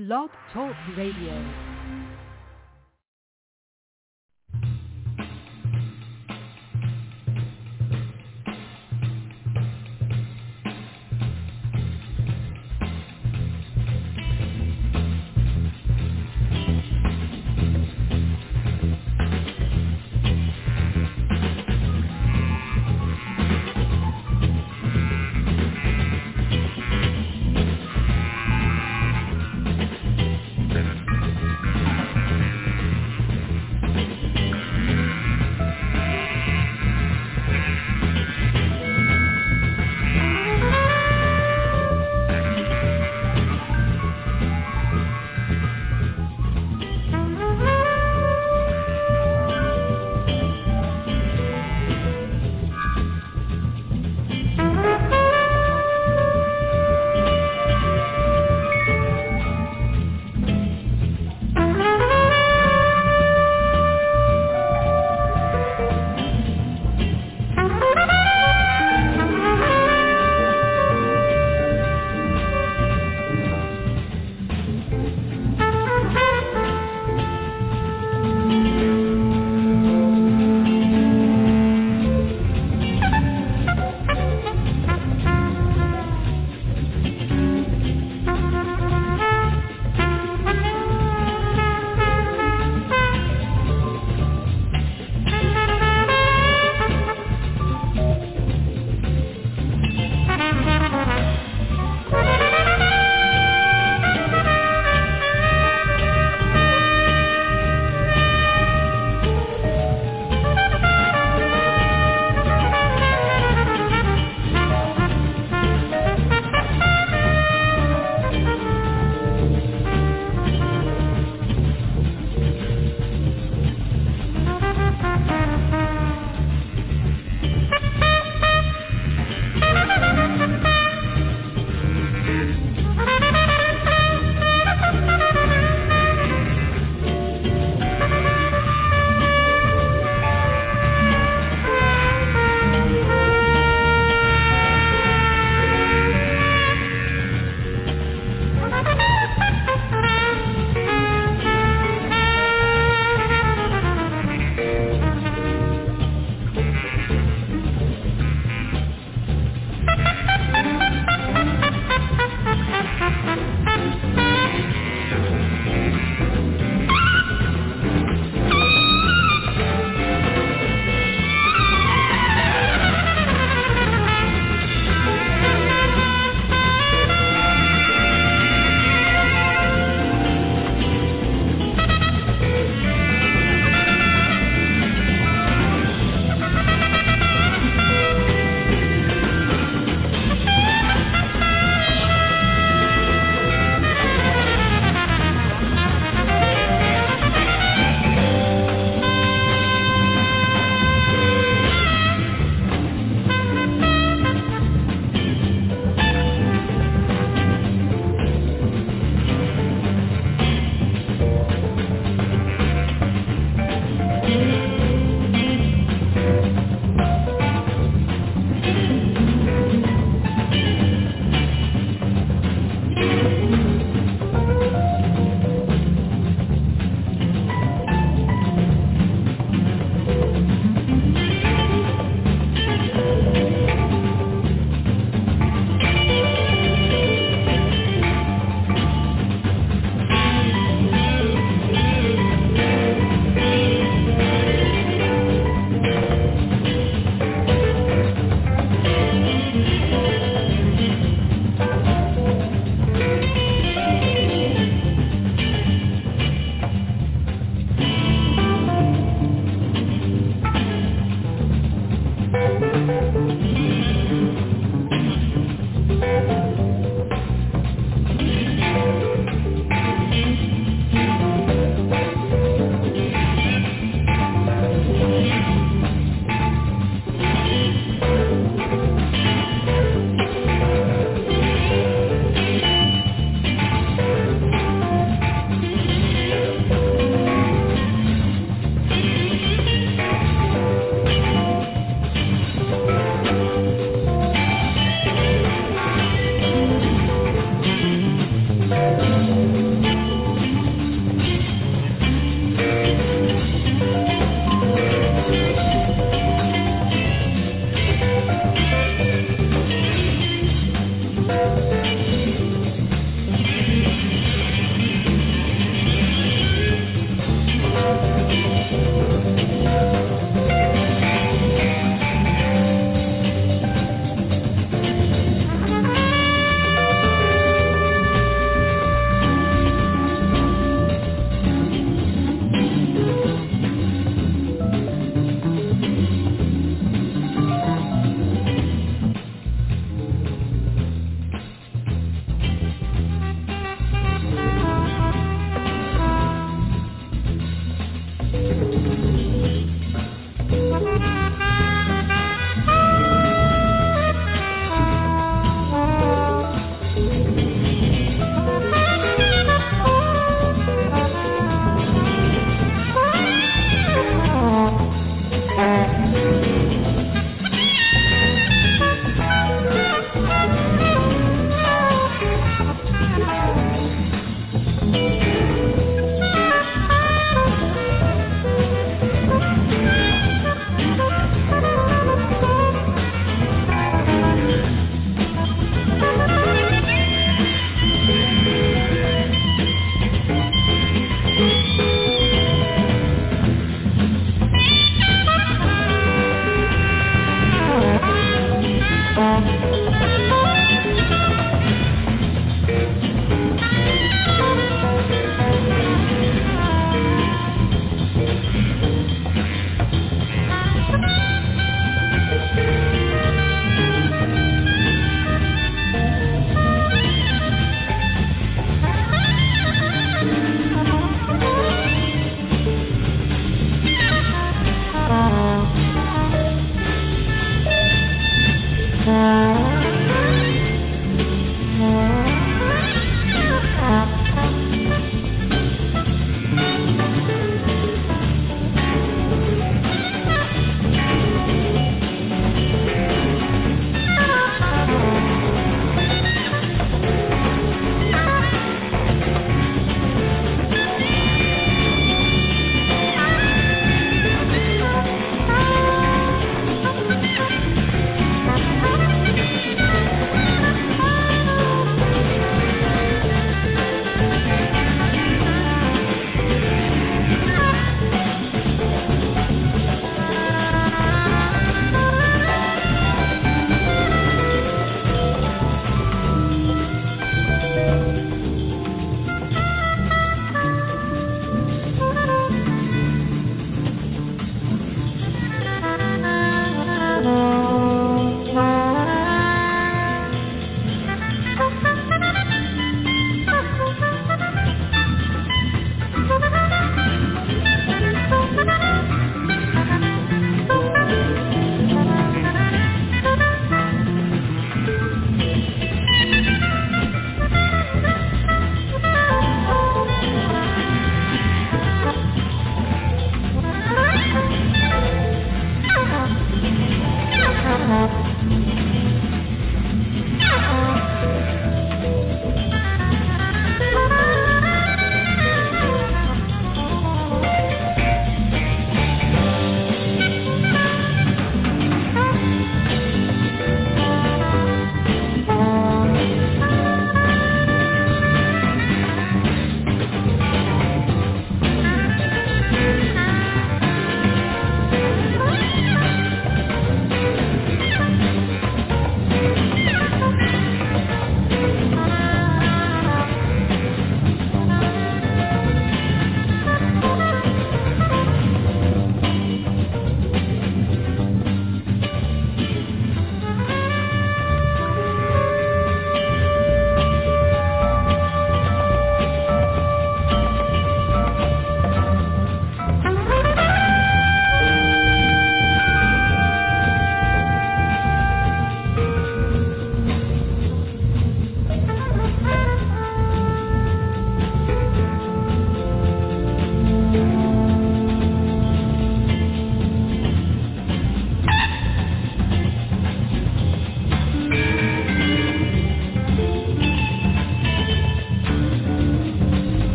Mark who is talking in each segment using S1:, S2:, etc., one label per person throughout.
S1: Blog Talk Radio.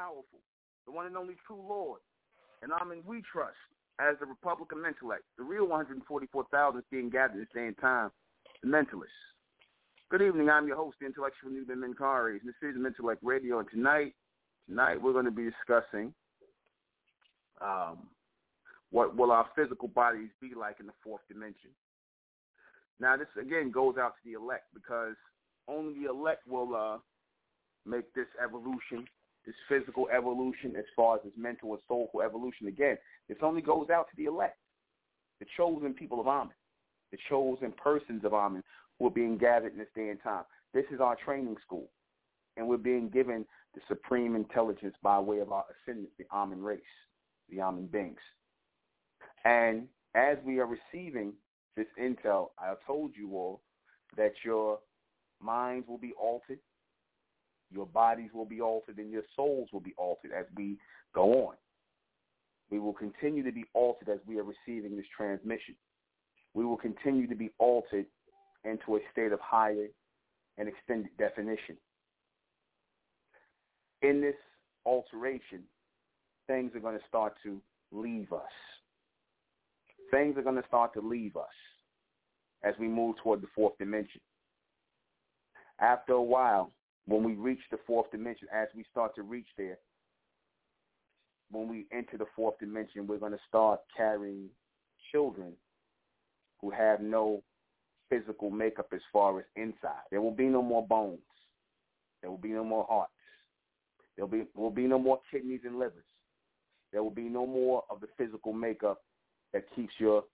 S2: The All-Powerful, the one and only true Lord, and Amen we trust as the Republican Mentellect, the real 144,000 being gathered at the same time, the Mentalists. Good evening. I'm your host, the intellectual Nuben Menkarayzz. This is Mentellect Radio, and tonight, tonight we're going to be discussing um, what will our physical bodies be like in the fourth dimension. Now, this again goes out to the elect because only the elect will uh, make this evolution, this physical evolution, as far as this mental and soulful evolution. Again, this only goes out to the elect, the chosen people of Amen, the chosen persons of Amen who are being gathered in this day and time. This is our training school, and we're being given the supreme intelligence by way of our ascendant, the Amen race, the Amen beings. And as we are receiving this intel, I told you all that your minds will be altered, your bodies will be altered, and your souls will be altered as we go on. We will continue to be altered as we are receiving this transmission. We will continue to be altered into a state of higher and extended definition. In this alteration, things are going to start to leave us things are going to start to leave us as we move toward the fourth dimension. After a while, when we reach the fourth dimension, as we start to reach there, when we enter the fourth dimension, we're going to start carrying children who have no physical makeup as far as inside. There will be no more bones. There will be no more hearts. There will be, will be no more kidneys and livers. There will be no more of the physical makeup that keeps your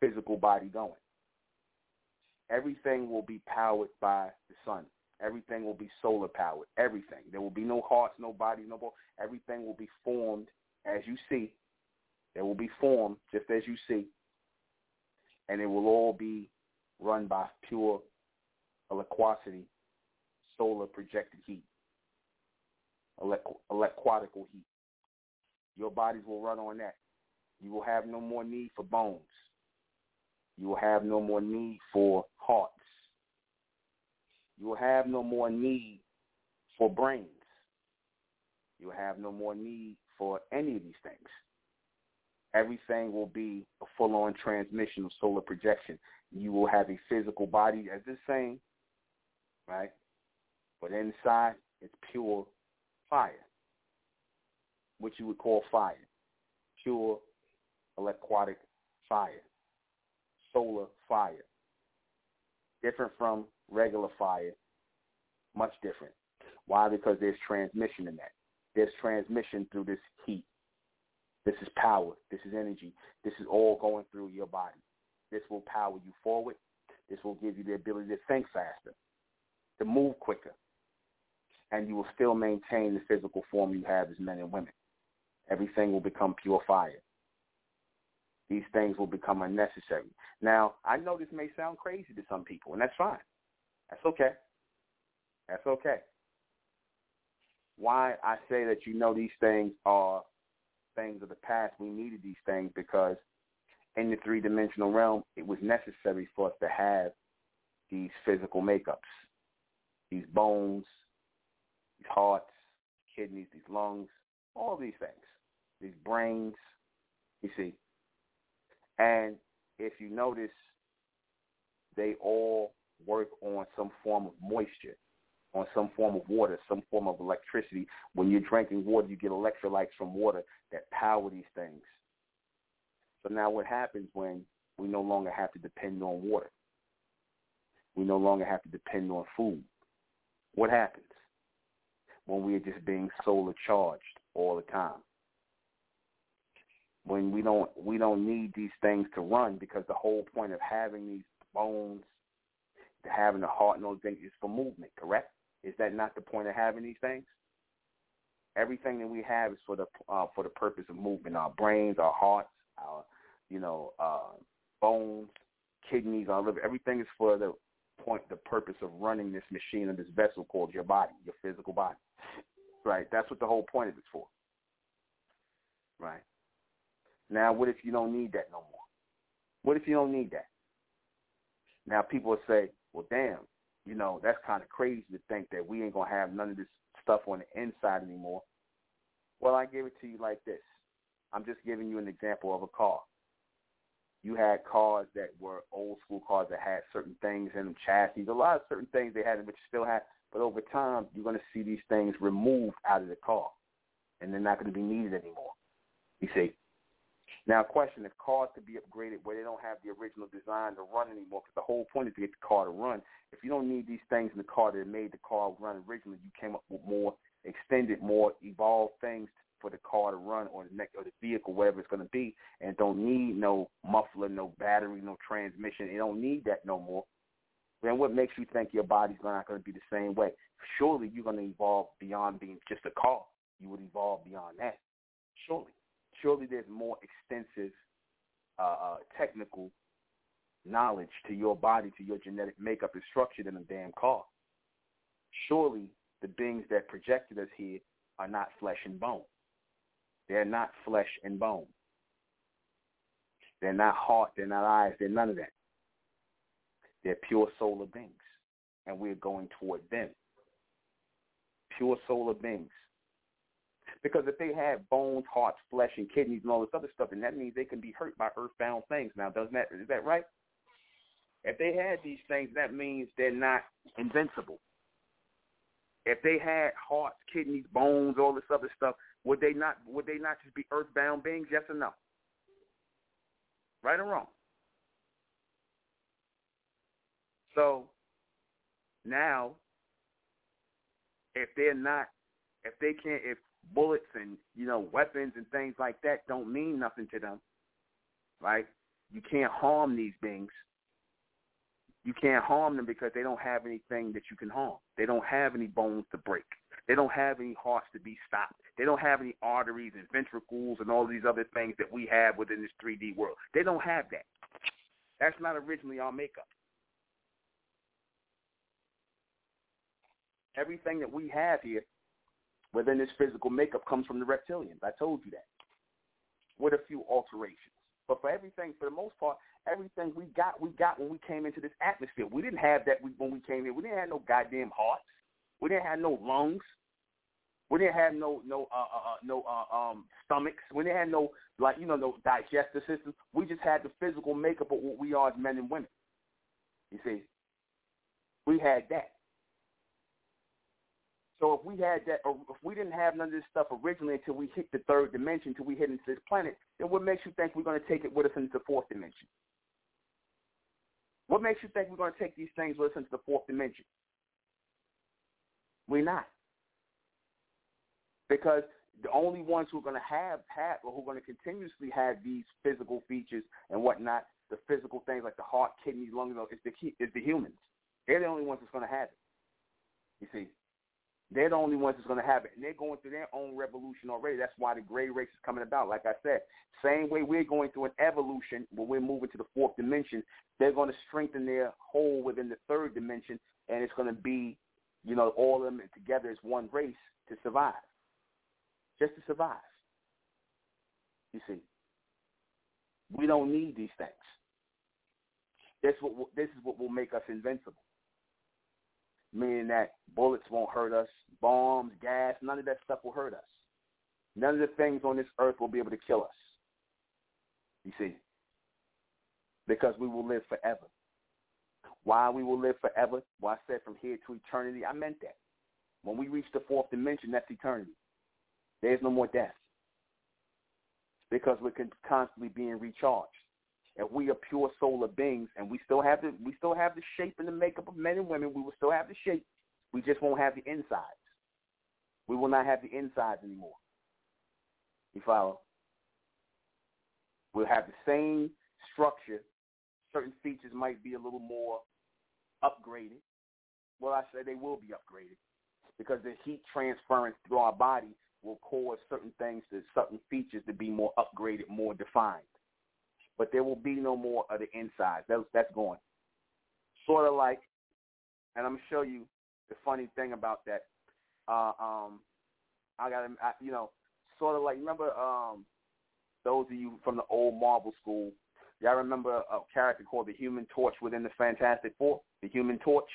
S2: physical body going. Everything will be powered by the sun. Everything will be solar powered. Everything. There will be no hearts, no bodies, no ball. Everything will be formed as you see. It will be formed just as you see. And it will all be run by pure electricity, solar projected heat, electroquatical heat. Your bodies will run on that. You will have no more need for bones. You will have no more need for hearts. You will have no more need for brains. You will have no more need for any of these things. Everything will be a full-on transmission of solar projection. You will have a physical body as the same, right? But inside, it's pure fire, which you would call fire, pure electroquatic fire, solar fire. Different from regular fire, much different. Why? Because there's transmission in that. There's transmission through this heat. This is power. This is energy. This is all going through your body. This will power you forward. This will give you the ability to think faster, to move quicker. And you will still maintain the physical form you have as men and women. Everything will become pure fire these things will become unnecessary. Now, I know this may sound crazy to some people, and that's fine. That's okay. That's okay. Why I say that you know these things are things of the past, we needed these things because in the three-dimensional realm, it was necessary for us to have these physical makeups, these bones, these hearts, kidneys, these lungs, all these things, these brains. You see, and if you notice, they all work on some form of moisture, on some form of water, some form of electricity. When you're drinking water, you get electrolytes from water that power these things. So now what happens when we no longer have to depend on water? We no longer have to depend on food. What happens when we are just being solar charged all the time? When we don't we don't need these things to run because the whole point of having these bones, having the heart and those things is for movement, correct? Is that not the point of having these things? Everything that we have is for the uh, for the purpose of movement. Our brains, our hearts, our you know uh, bones, kidneys, our liver. Everything is for the point, the purpose of running this machine or this vessel called your body, your physical body. Right. That's what the whole point of it's for. Right. Now, what if you don't need that no more? What if you don't need that? Now, people will say, well, damn, you know, that's kind of crazy to think that we ain't gonna have none of this stuff on the inside anymore. Well, I give it to you like this. I'm just giving you an example of a car. You had cars that were old school cars that had certain things in them, chassis, a lot of certain things they had, which still had. But over time, you're going to see these things removed out of the car, and they're not going to be needed anymore. You see. Now, question: If cars could be upgraded where they don't have the original design to run anymore, because the whole point is to get the car to run. If you don't need these things in the car that made the car run originally, you came up with more extended, more evolved things for the car to run or the next or the vehicle, whatever it's going to be, and don't need no muffler, no battery, no transmission. It don't need that no more. Then what makes you think your body's not going to be the same way? Surely you're going to evolve beyond being just a car. You would evolve beyond that. Surely, surely there's more extensive uh, uh, technical knowledge to your body, to your genetic makeup and structure than a damn car. Surely the beings that projected us here are not flesh and bone. They're not flesh and bone. They're not heart. They're not eyes. They're none of that. They're pure solar beings, and we're going toward them. Pure solar beings. Because if they have bones, hearts, flesh, and kidneys and all this other stuff, then that means they can be hurt by earthbound things. Now, doesn't that is that right? If they had these things, that means they're not invincible. If they had hearts, kidneys, bones, all this other stuff, would they not would they not just be earthbound beings? Yes or no? Right or wrong? So now, if they're not, if they can't, if bullets and you know weapons and things like that don't mean nothing to them, right? You can't harm these beings. You can't harm them because they don't have anything that you can harm. They don't have any bones to break. They don't have any hearts to be stopped. They don't have any arteries and ventricles and all these other things that we have within this 3D world. They don't have that. That's not originally our makeup. Everything that we have here within this physical makeup comes from the reptilians. I told you that. With a few alterations. But for everything, for the most part, everything we got, we got when we came into this atmosphere. We didn't have that when we came here. We didn't have no goddamn hearts. We didn't have no lungs. We didn't have no no uh, uh, uh no uh, um stomachs. We didn't have no like you know no digestive system. We just had the physical makeup of what we are as men and women. You see, we had that. So if we had that, or if we didn't have none of this stuff originally until we hit the third dimension, until we hit into this planet, then what makes you think we're going to take it with us into the fourth dimension? What makes you think we're going to take these things with us into the fourth dimension? We're not. Because the only ones who are going to have, have or who are going to continuously have these physical features and whatnot, the physical things like the heart, kidneys, lungs, is the, is the humans. They're the only ones that's going to have it. You see, they're the only ones that's going to have it, and they're going through their own revolution already. That's why the gray race is coming about. Like I said, same way we're going through an evolution when we're moving to the fourth dimension, they're going to strengthen their whole within the third dimension, and it's going to be, you know, all of them together as one race to survive, just to survive. You see, we don't need these things. This what this is what will make us invincible meaning that bullets won't hurt us, bombs, gas, none of that stuff will hurt us. None of the things on this earth will be able to kill us. You see, because we will live forever. Why we will live forever? Well, I said from here to eternity, I meant that. When we reach the fourth dimension, that's eternity. There's no more death because we're constantly being recharged and we are pure solar beings, and we still have the we still have the shape and the makeup of men and women. We will still have the shape. We just won't have the insides. We will not have the insides anymore. You follow? We'll have the same structure. Certain features might be a little more upgraded. Well, I say they will be upgraded because the heat transference through our body will cause certain things to certain features to be more upgraded, more defined but there will be no more of the inside. That's that's going. Sort of like, and I'm gonna show you the funny thing about that. Uh, um, I got to, you know, sort of like remember um, those of you from the old Marvel school. Y'all remember a character called the Human Torch within the Fantastic Four? The Human Torch.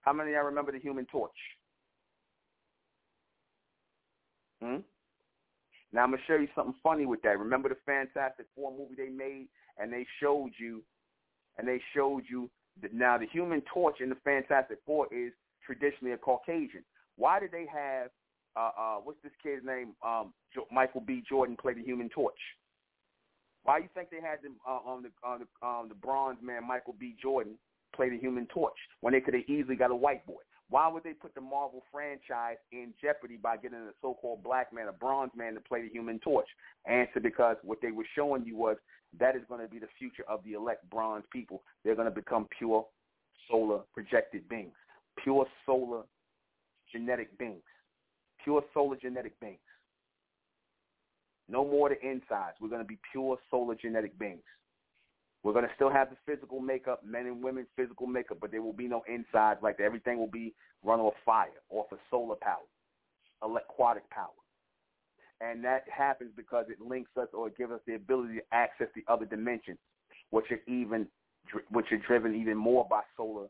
S2: How many of y'all remember the Human Torch? Hmm? Now I'm gonna show you something funny with that. Remember the Fantastic Four movie they made, and they showed you, and they showed you that now the Human Torch in the Fantastic Four is traditionally a Caucasian. Why did they have uh, uh, what's this kid's name? Um, Michael B. Jordan play the Human Torch. Why do you think they had them uh, on the on the um, the Bronze Man Michael B. Jordan play the Human Torch when they could have easily got a white boy? Why would they put the Marvel franchise in jeopardy by getting a so-called black man, a bronze man, to play the Human Torch? Answer: Because what they were showing you was that is going to be the future of the elect bronze people. They're going to become pure solar projected beings, pure solar genetic beings, pure solar genetic beings. No more the insides. We're going to be pure solar genetic beings. We're going to still have the physical makeup, men and women physical makeup, but there will be no insides like. Everything will be run off fire, off of solar power, electrotic power. And that happens because it links us or it gives us the ability to access the other dimensions, which are even which are driven even more by solar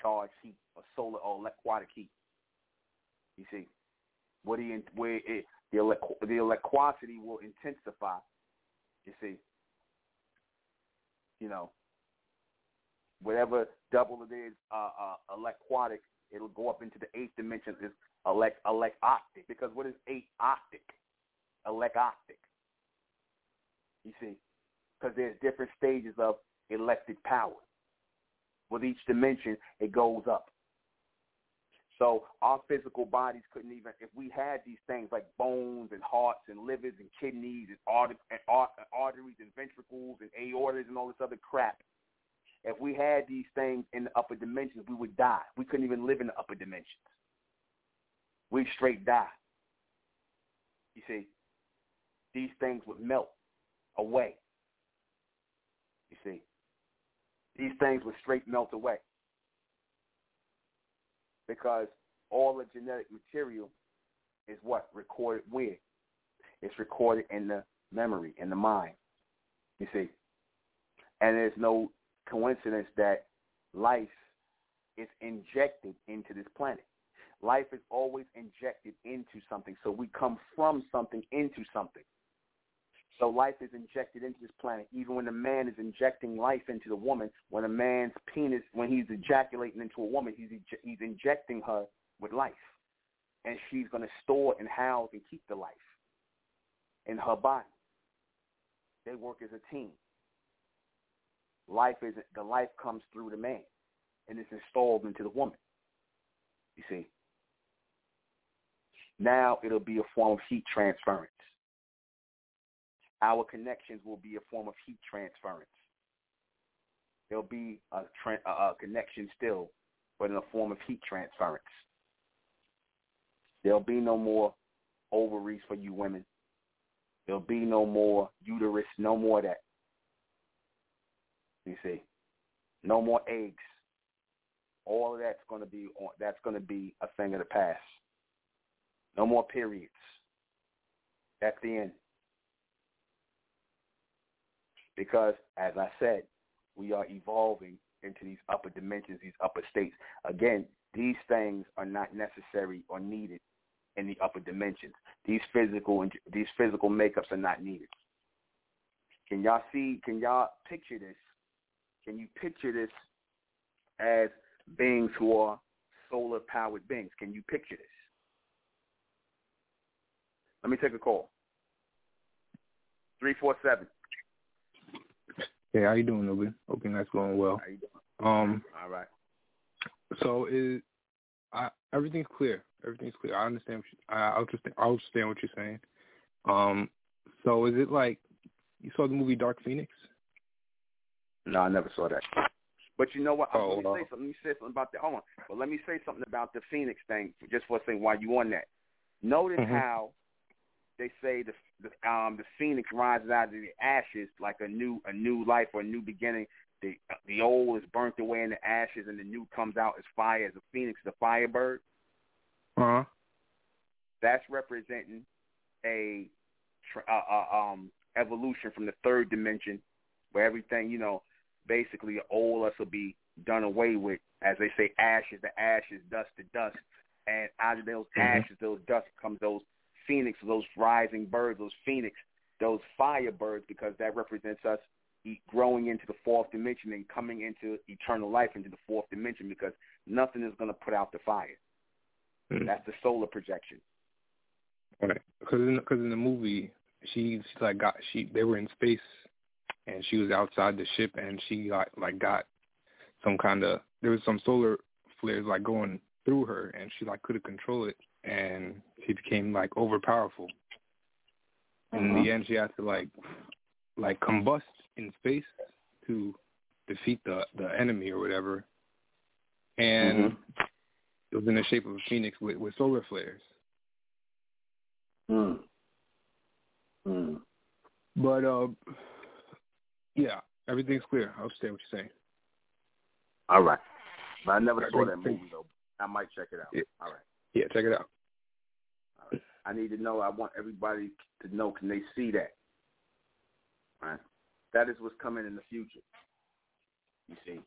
S2: charged heat or solar or electrotic heat. You see, where the where it, the the electricity will intensify. You see, you know, whatever double it is, uh, uh, electrotic, it'll go up into the eighth dimension is elect elect optic Because what is eight octic? Electoctic. You see, because there's different stages of elected power. With each dimension, it goes up. So our physical bodies couldn't even, if we had these things like bones and hearts and livers and kidneys and, and arteries and ventricles and aortas and all this other crap, if we had these things in the upper dimensions, we would die. We couldn't even live in the upper dimensions. We'd straight die. You see, these things would melt away. You see, these things would straight melt away because all the genetic material is what? Recorded where? It's recorded in the memory in the mind you see. And there's no coincidence that life is injected into this planet. Life is always injected into something. So we come from something into something so life is injected into this planet. Even when a man is injecting life into the woman, when a man's penis, when he's ejaculating into a woman, he's he's injecting her with life, and she's going to store and house and keep the life in her body. They work as a team. Life is the life comes through the man, and it's installed into the woman. You see. Now it'll be a form of heat transference our connections will be a form of heat transference. There'll be a, tra- a connection still, but in a form of heat transference. There'll be no more ovaries for you women. There'll be no more uterus, no more that. You see, no more eggs. All of that's going to be that's going to be a thing of the past. No more periods. That's the end. Because, as I said, we are evolving into these upper dimensions, these upper states. Again, these things are not necessary or needed in the upper dimensions. These physical these physical makeups are not needed. Can y'all see? Can y'all picture this? Can you picture this as beings who are solar powered beings? Can you picture this? Let me take a call. Three four seven.
S3: Hey, how you doing, Nubi? Hoping that's going well.
S2: How you doing?
S3: Um,
S2: all right.
S3: So is I, everything's clear. Everything's clear. I understand. What you, I understand. I understand what you're saying. Um, so is it like you saw the movie Dark Phoenix?
S2: No, I never saw that. But you know what?
S3: Oh,
S2: let me say something. Let me say something about that. Hold on. But let me say something about the Phoenix thing, just for a second. While you on that, notice
S3: mm-hmm.
S2: how they say the the um the phoenix rises out of the ashes like a new a new life or a new beginning. The the old is burnt away in the ashes, and the new comes out as fire, as a phoenix, the firebird.
S3: Uh huh.
S2: That's representing a uh, uh, um evolution from the third dimension, where everything you know, basically, old us will be done away with. As they say, ashes to ashes, dust to dust, and out of those
S3: Mhm.
S2: ashes, those dust comes those phoenix, those rising birds, those phoenix, those fire birds, because that represents us e- growing into the fourth dimension and coming into eternal life into the fourth dimension because nothing is going to put out the fire.
S3: Mm.
S2: That's the solar projection.
S3: Right. Because in in the movie, she she like got she they were in space, and she was outside the ship, and she got like got some kind of there was some solar flares like going through her, and she like couldn't control it, and she became like overpowerful. And in the end, she had to like like combust in space to defeat the the enemy or whatever, and
S2: Mhm.
S3: it was in the shape of a phoenix with, with solar flares.
S2: Mm. Mm.
S3: But uh, yeah, everything's clear. I understand what you're saying.
S2: All right. But I never saw that movie though. I might check it out.
S3: Yeah.
S2: All right.
S3: Yeah, check it out.
S2: I need to know. I want everybody to know. Can they see that? That is what's coming in the future. You see,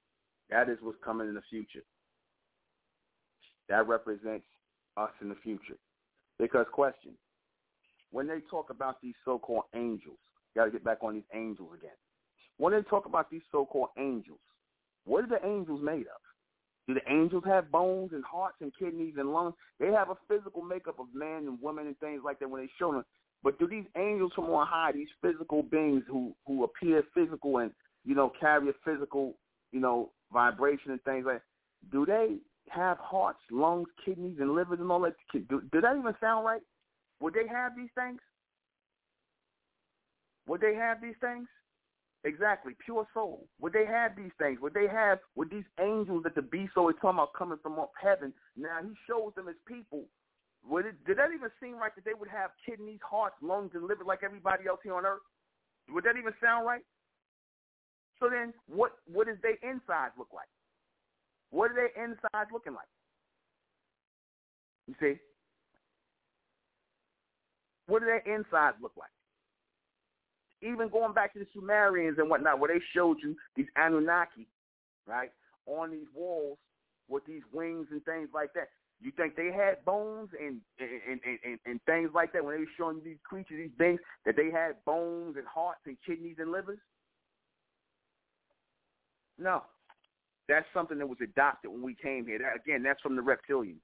S2: that is what's coming in the future. That represents us in the future. Because question, when they talk about these so-called angels, got to get back on these angels again. When they talk about these so-called angels, what are the angels made of? Do the angels have bones and hearts and kidneys and lungs? They have a physical makeup of men and women and things like that when they show them. But do these angels from on high, these physical beings who who appear physical and you know carry a physical you know vibration and things like, that, do they have hearts, lungs, kidneys, and livers and all that? Do, do that even sound right? Would they have these things? Would they have these things? Exactly, pure soul. Would they have these things? Would they have, would these angels that the beast always talking about coming from up heaven, now he shows them as people, would it, did that even seem right that they would have kidneys, hearts, lungs, and liver like everybody else here on earth? Would that even sound right? So then, what what does their insides look like? What are their insides looking like? You see? What do their insides look like? Even going back to the Sumerians and whatnot, where they showed you these Anunnaki, right, on these walls with these wings and things like that. You think they had bones and and, and, and, and things like that when they were showing you these creatures, these things, that they had bones and hearts and kidneys and livers? No. That's something that was adopted when we came here. That, again, that's from the reptilians.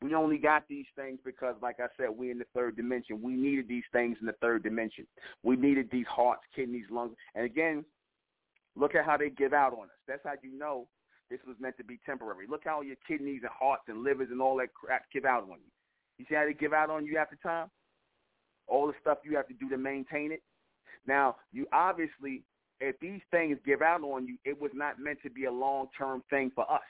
S2: We only got these things because, like I said, we're in the third dimension. We needed these things in the third dimension. We needed these hearts, kidneys, lungs. And again, look at how they give out on us. That's how you know this was meant to be temporary. Look how your kidneys and hearts and livers and all that crap give out on you. You see how they give out on you after time? All the stuff you have to do to maintain it. Now, you obviously, if these things give out on you, it was not meant to be a long-term thing for us.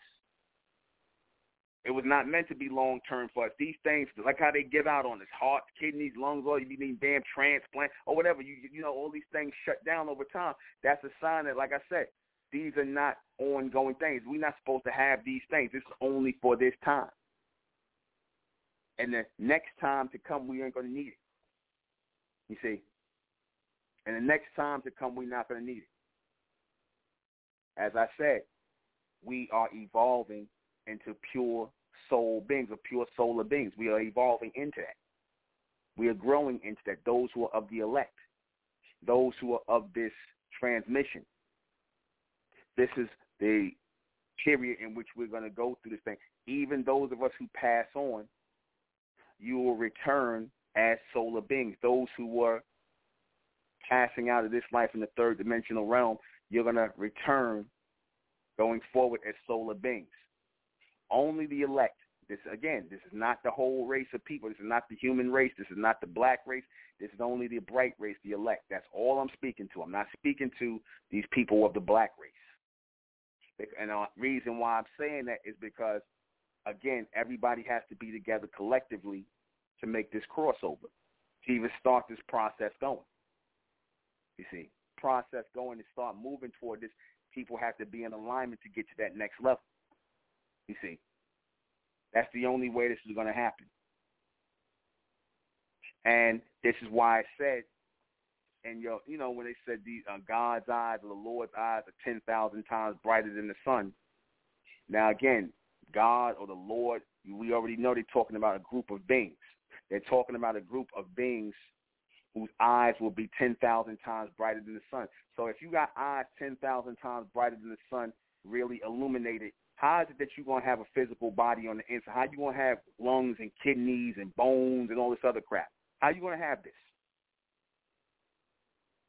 S2: It was not meant to be long term for us. These things, like how they give out on us, heart, kidneys, lungs, all you need damn transplant or whatever. You you know all these things shut down over time. That's a sign that, like I said, these are not ongoing things. We're not supposed to have these things. Is only for this time. And the next time to come, we ain't going to need it. You see? And the next time to come, we're not going to need it. As I said, we are evolving into pure soul beings, or pure solar beings. We are evolving into that. We are growing into that. Those who are of the elect, those who are of this transmission. This is the period in which we're going to go through this thing. Even those of us who pass on, you will return as solar beings. Those who were passing out of this life in the third dimensional realm, you're going to return going forward as solar beings only the elect. This again, this is not the whole race of people. This is not the human race. This is not the black race. This is only the bright race, the elect. That's all I'm speaking to. I'm not speaking to these people of the black race. And the reason why I'm saying that is because, again, everybody has to be together collectively to make this crossover, to even start this process going. You see, process going to start moving toward this. People have to be in alignment to get to that next level. You see, that's the only way this is going to happen. And this is why I said and your, you know, when they said the uh, God's eyes or the Lord's eyes are ten thousand times brighter than the sun. Now again, God or the Lord, we already know they're talking about a group of beings. They're talking about a group of beings whose eyes will be 10,000 times brighter than the sun. So if you got eyes 10,000 times brighter than the sun, really illuminated, how is it that you're going to have a physical body on the inside? How are you going to have lungs and kidneys and bones and all this other crap? How are you going to have this?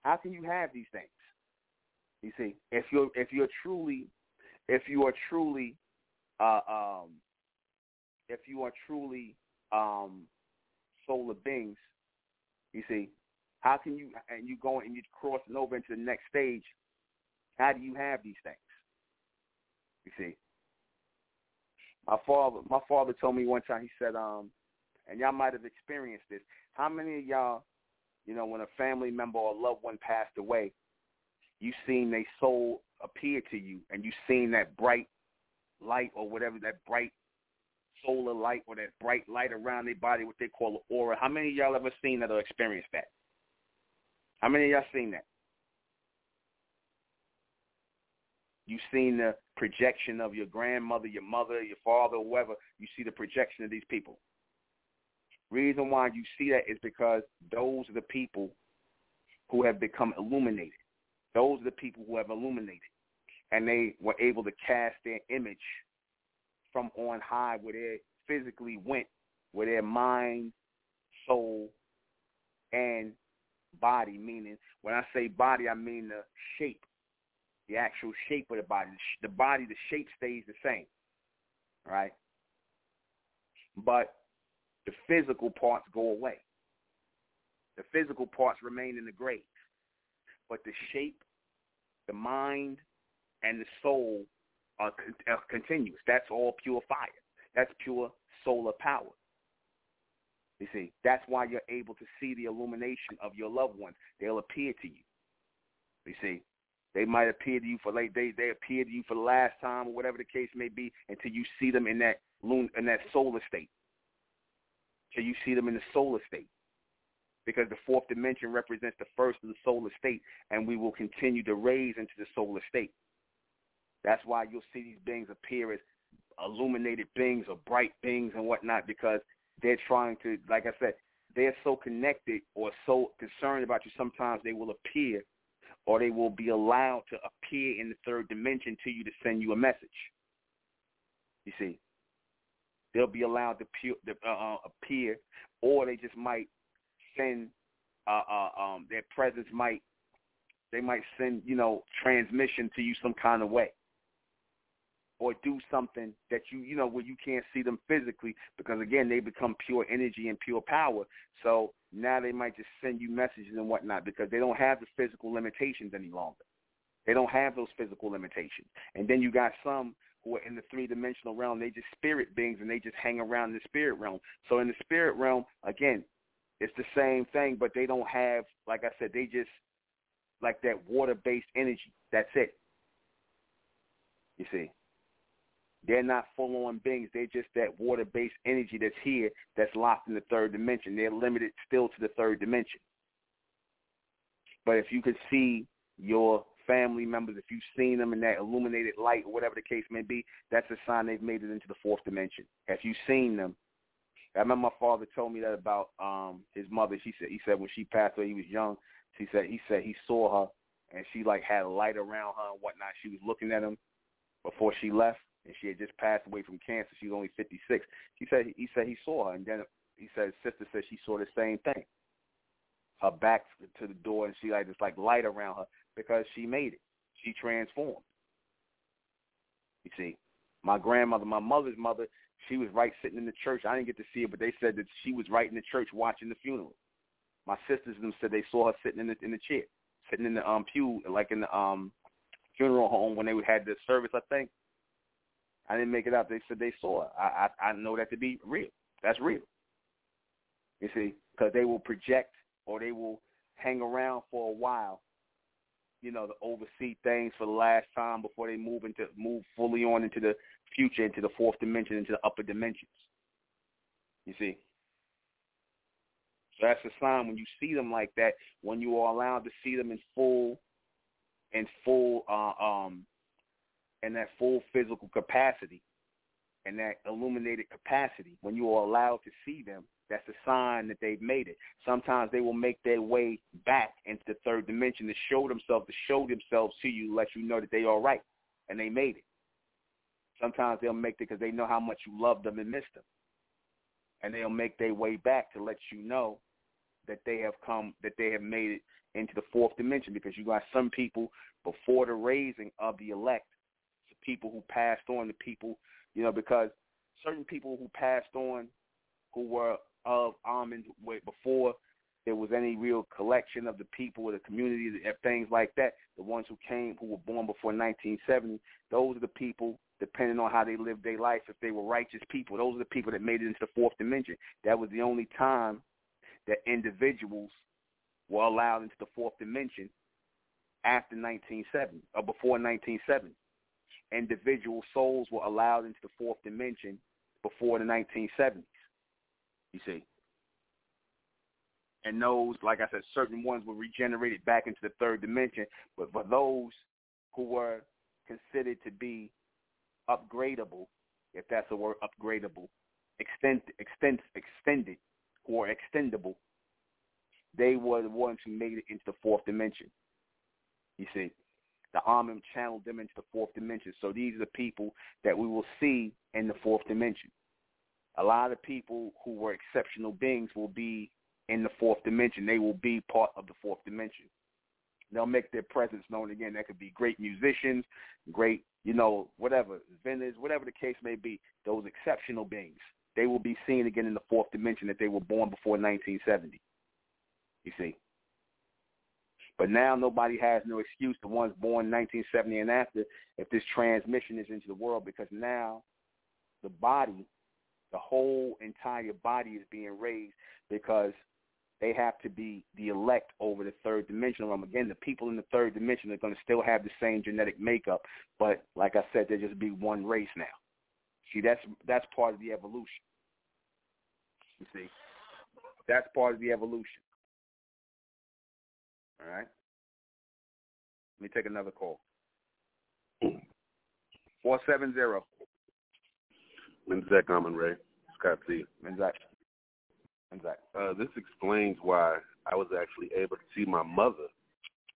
S2: How can you have these things? You see, if you're if you're truly if you are truly uh, um, if you are truly um, solar beings, you see, how can you and you going and you're crossing over into the next stage? How do you have these things? You see, my father my father told me one time. He said, um, and y'all might have experienced this. How many of y'all, you know, when a family member or loved one passed away, you seen their soul appear to you, and you seen that bright light or whatever that bright solar light or that bright light around their body, what they call an aura. How many of y'all ever seen that or experienced that? How many of y'all seen that? You've seen the projection of your grandmother, your mother, your father, whoever. You see the projection of these people. Reason why you see that is because those are the people who have become illuminated. Those are the people who have illuminated. And they were able to cast their image from on high where they physically went, where their mind, soul, and body, meaning when I say body, I mean the shape, the actual shape of the body. The body, the shape stays the same, right? But the physical parts go away. The physical parts remain in the grave. But the shape, the mind, and the soul are, are continuous. That's all pure fire. That's pure solar power. You see, that's why you're able to see the illumination of your loved ones. They'll appear to you. You see, they might appear to you for like they they appear to you for the last time or whatever the case may be until you see them in that loon in that solar state. Till you see them in the solar state. Because the fourth dimension represents the first of the solar state, and we will continue to raise into the solar state. That's why you'll see these beings appear as illuminated beings or bright beings and whatnot because they're trying to, like I said, they're so connected or so concerned about you. Sometimes they will appear or they will be allowed to appear in the third dimension to you to send you a message. You see, they'll be allowed to, pu- uh, appear, or they just might send uh, uh, um, their presence might they might send you know transmission to you some kind of way or do something that you you know where you can't see them physically because again they become pure energy and pure power. So now they might just send you messages and whatnot because they don't have the physical limitations any longer. They don't have those physical limitations. And then you got some who are in the three dimensional realm. They just spirit beings and they just hang around in the spirit realm. So in the spirit realm again it's the same thing but they don't have like i said they just like that water based energy. That's it. You see they're not full on beings. They're just that water based energy that's here that's locked in the third dimension. They're limited still to the third dimension. But if you could see your family members, if you've seen them in that illuminated light or whatever the case may be, that's a sign they've made it into the fourth dimension. If you've seen them, I remember my father told me that about um his mother. She said he said when she passed away, he was young. She said he said he saw her and she like had a light around her and whatnot. She was looking at him before she left, and she had just passed away from cancer. She was only 56. He said he said he saw her, and then he said sister said she saw the same thing. Her back to the door, and she like this like light around her because she made it. She transformed. You see, my grandmother, my mother's mother, she was right sitting in the church. I didn't get to see her, but they said that she was right in the church watching the funeral. My sisters and them said they saw her sitting in the in the chair, sitting in the um pew, like in the um funeral home when they had the service, I think. I didn't make it up. They said they saw it. I, I I know that to be real. That's real. You see, because they will project or they will hang around for a while, you know, to oversee things for the last time before they move into move fully on into the future, into the fourth dimension, into the upper dimensions. You see. So that's a sign when you see them like that, when you are allowed to see them in full, in full, uh, um, in that full physical capacity, and that illuminated capacity. When you are allowed to see them, that's a sign that they've made it. Sometimes they will make their way back into the third dimension to show themselves, to show themselves to you, let you know that they are right and they made it. Sometimes they'll make it because they know how much you love them and miss them. And they'll make their way back to let you know that they have come, that they have made it into the fourth dimension because you got some people before the raising of the elect, people who passed on, the people, you know, because certain people who passed on who were of almonds before there was any real collection of the people or the community and uh, things like that. The ones who came, who were born before 1970, those are the people, depending on how they lived their life, if they were righteous people, those are the people that made it into the fourth dimension. That was the only time that individuals were allowed into the fourth dimension after 1970 or before 1970. Individual souls were allowed into the fourth dimension before the 1970s. You see. And those, like I said, certain ones were regenerated back into the third dimension. But for those who were considered to be upgradable, if that's a word, upgradable, extend, extend, extended, or extendable, they were the ones who made it into the fourth dimension. You see, the Amen channeled them into the fourth dimension. So these are the people that we will see in the fourth dimension a lot of people who were exceptional beings will be in the fourth dimension. They will be part of the fourth dimension. They'll make their presence known again. That could be great musicians, great, you know, whatever, vendors, whatever the case may be. Those exceptional beings, they will be seen again in the fourth dimension that they were born before 1970. You see. But now nobody has no excuse, the ones born 1970 and after, if this transmission is into the world, because now the body the whole entire body is being raised because they have to be the elect over the third dimensional realm. Again, the people in the third dimension are going to still have the same genetic makeup, but like I said, they'll just be one race now. See, that's that's part of the evolution. You see, that's part of the evolution. All right. Let me take another call. Four seven zero.
S4: Menzak Amun Ray, Scott C.
S2: Menzak. Menzak.
S4: Uh, this explains why I was actually able to see my mother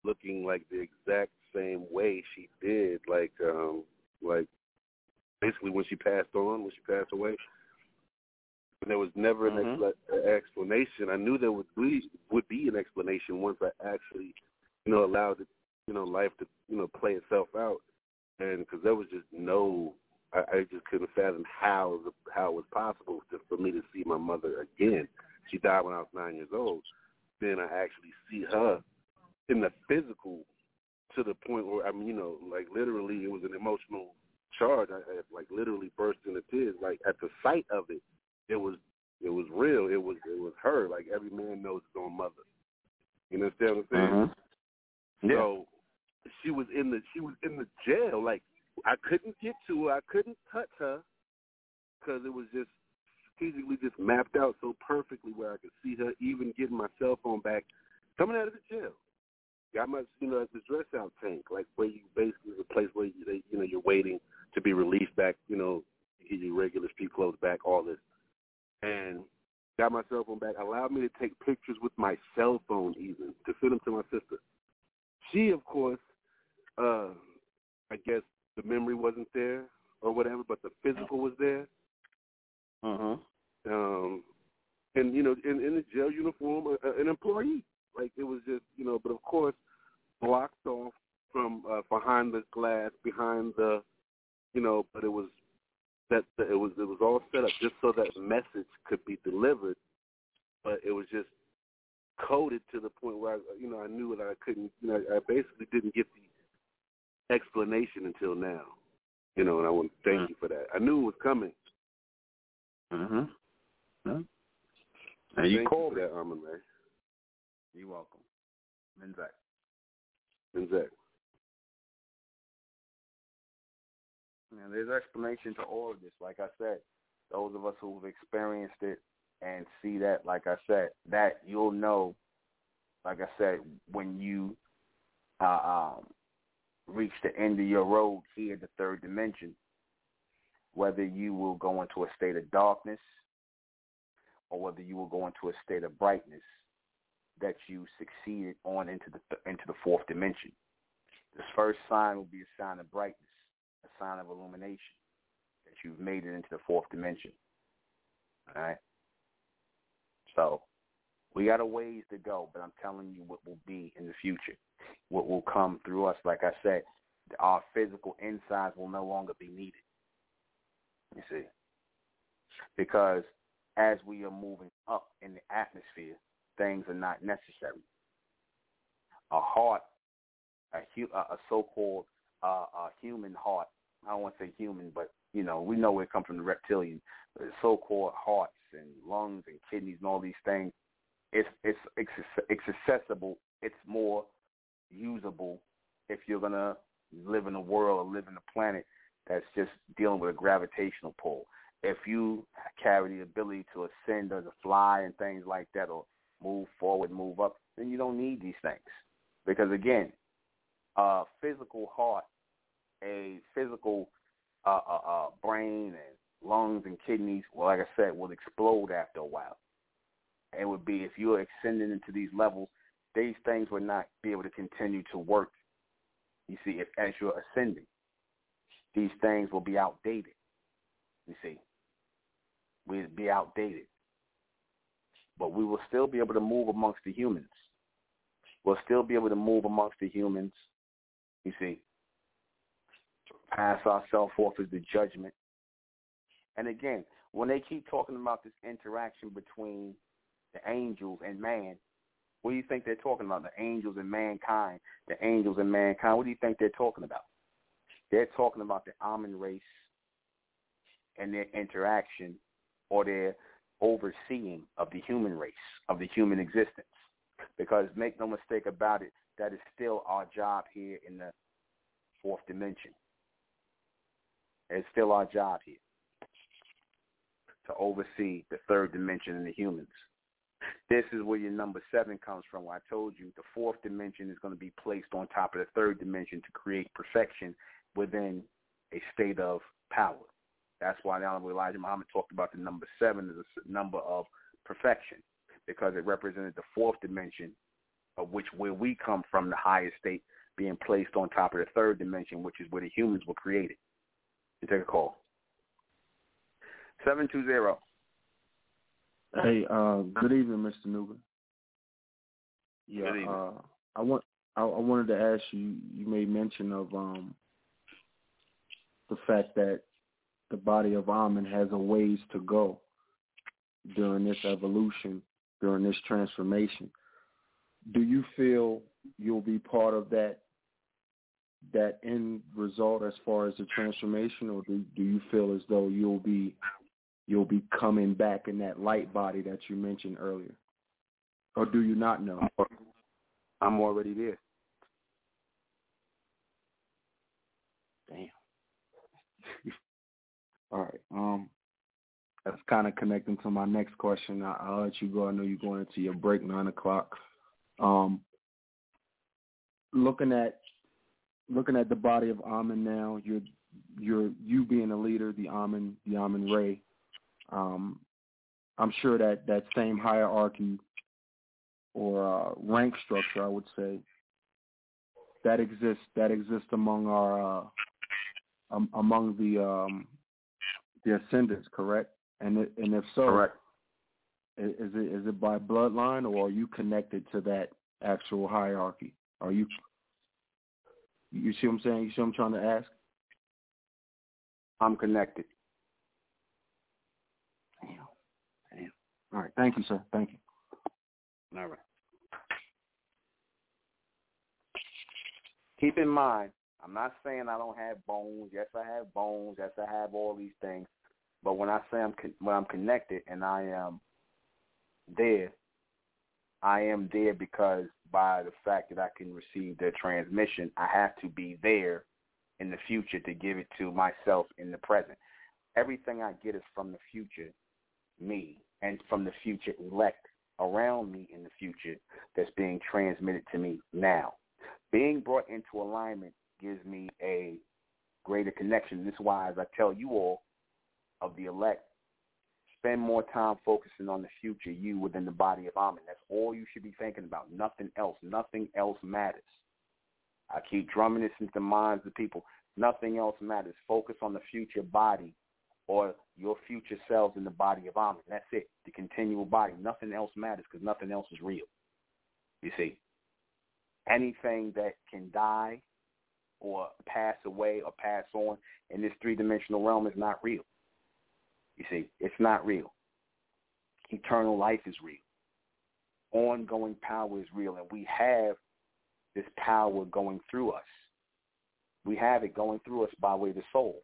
S4: looking like the exact same way she did, like um, like basically when she passed on, when she passed away. There was never an
S2: mm-hmm.
S4: expla- explanation. I knew there would be would be an explanation once I actually, you know, allowed it, you know, life to you know play itself out, and because there was just no I, I just couldn't fathom how the, how it was possible to, for me to see my mother again. She died when I was nine years old. Then I actually see her in the physical to the point where I mean, you know, like literally, it was an emotional charge. I had like literally burst into tears. Like at the sight of it, it was it was real. It was it was her. Like every man knows his own mother. You understand what I'm saying?
S2: Mm-hmm. Yeah.
S4: So she was in the she was in the jail. Like I couldn't get to her. I couldn't touch her because it was just strategically just mapped out so perfectly where I could see her even getting my cell phone back coming out of the jail. Got my, you know, the dress out tank, like where you basically the place where you, they, you know, you're waiting to be released back, you know, get your regular street clothes back, all this, and got my cell phone back. Allowed me to take pictures with my cell phone, even to send them to my sister. She, of course, uh, I guess the memory wasn't there or whatever, but the physical was there.
S2: Uh huh.
S4: Um, and you know, in, in the jail uniform, uh, an employee. Like it was just, you know, but of course, blocked off from uh, behind the glass, behind the, you know, but it was that, it was it was all set up just so that message could be delivered, but it was just coded to the point where I, you know I knew that I couldn't, you know, I basically didn't get the explanation until now. You know, and I want to thank mm-hmm. you for that. I knew it was coming.
S2: Mhm. Yeah.
S4: And
S2: you
S4: called you that, Amen Ray.
S2: You're welcome. Menzak.
S4: Menzak.
S2: And there's explanation to all of this. Like I said, those of us who've experienced it and see that, like I said, that you'll know, like I said, when you uh, um, reach the end of your road here, the third dimension, whether you will go into a state of darkness or whether you will go into a state of brightness that you succeeded on into the th- into the fourth dimension. This first sign will be a sign of brightness, a sign of illumination that you've made it into the fourth dimension. All right. So we got a ways to go, but I'm telling you what will be in the future, what will come through us. Like I said, our physical insides will no longer be needed. You see, because as we are moving up in the atmosphere, things are not necessary. A heart, a, a so-called uh, a human heart. I don't want to say human, but you know we know where it comes from the reptilian. The so-called hearts and lungs and kidneys and all these things. It's it's it's it's accessible. It's more usable if you're gonna live in a world or live in a planet that's just dealing with a gravitational pull. If you carry the ability to ascend or to fly and things like that, or move forward, move up, then you don't need these things. Because again, a physical heart, a physical uh, uh, uh, brain and lungs and kidneys, well, like I said, will explode after a while. It would be if you're ascending into these levels, these things would not be able to continue to work. You see, if as you're ascending, these things will be outdated. You see, we'll be outdated but we will still be able to move amongst the humans. We'll still be able to move amongst the humans, you see, pass ourselves off as the judgment. And again, when they keep talking about this interaction between the angels and man, what do you think they're talking about? The angels and mankind, the angels and mankind. What do you think they're talking about? They're talking about the Amen race and their interaction or their overseeing of the human race, of the human existence. Because make no mistake about it, that is still our job here in the fourth dimension. It's still our job here to oversee the third dimension in the humans. This is where your number seven comes from. I told you the fourth dimension is going to be placed on top of the third dimension to create perfection within a state of power. That's why the Honorable Elijah Muhammad talked about the number seven as a number of perfection because it represented the fourth dimension of which where we come from, the highest state being placed on top of the third dimension, which is where the humans were created. You take a call. 720.
S5: Hey, uh, good evening, Mr. Nuga. Yeah, uh, I want I, I wanted to ask you. You made mention of um, the fact that the body of Amen has a ways to go during this evolution, during this transformation. Do you feel you'll be part of that that end result as far as the transformation, or do, do you feel as though you'll be you'll be coming back in that light body that you mentioned earlier, or do you not know?
S2: I'm already there.
S5: Damn. All right. Um, that's kind of connecting to my next question. I, will let you go. I know you're going into your break nine o'clock. Um, looking at looking at the body of Amen now, you're you're you being a leader, the Amen, the Amen Ray. Um, I'm sure that that same hierarchy or uh, rank structure, I would say, that exists that exists among our uh, um, among the um, the ascendants, correct? And and if so,
S2: correct.
S5: Is it is it by bloodline or are you connected to that actual hierarchy? Are you you see what I'm saying? You see what I'm trying to ask?
S2: I'm connected.
S5: Damn. Damn. All right. Thank you, sir. Thank you.
S2: All right. Keep in mind, I'm not saying I don't have bones. Yes, I have bones. Yes, I have all these things. But when I say I'm con- when I'm connected and I am there, I am there because by the fact that I can receive the transmission, I have to be there in the future to give it to myself in the present. Everything I get is from the future, me, and from the future elect around me in the future that's being transmitted to me now. Being brought into alignment gives me a greater connection. This is why, as I tell you all of the elect, spend more time focusing on the future you within the body of Amen. That's all you should be thinking about. Nothing else. Nothing else matters. I keep drumming this into the minds of people. Nothing else matters. Focus on the future body or your future selves in the body of Amen. That's it. The continual body. Nothing else matters because nothing else is real. You see, anything that can die or pass away or pass on in this three-dimensional realm is not real. You see, it's not real. Eternal life is real. Ongoing power is real, and we have this power going through us. We have it going through us by way of the soul.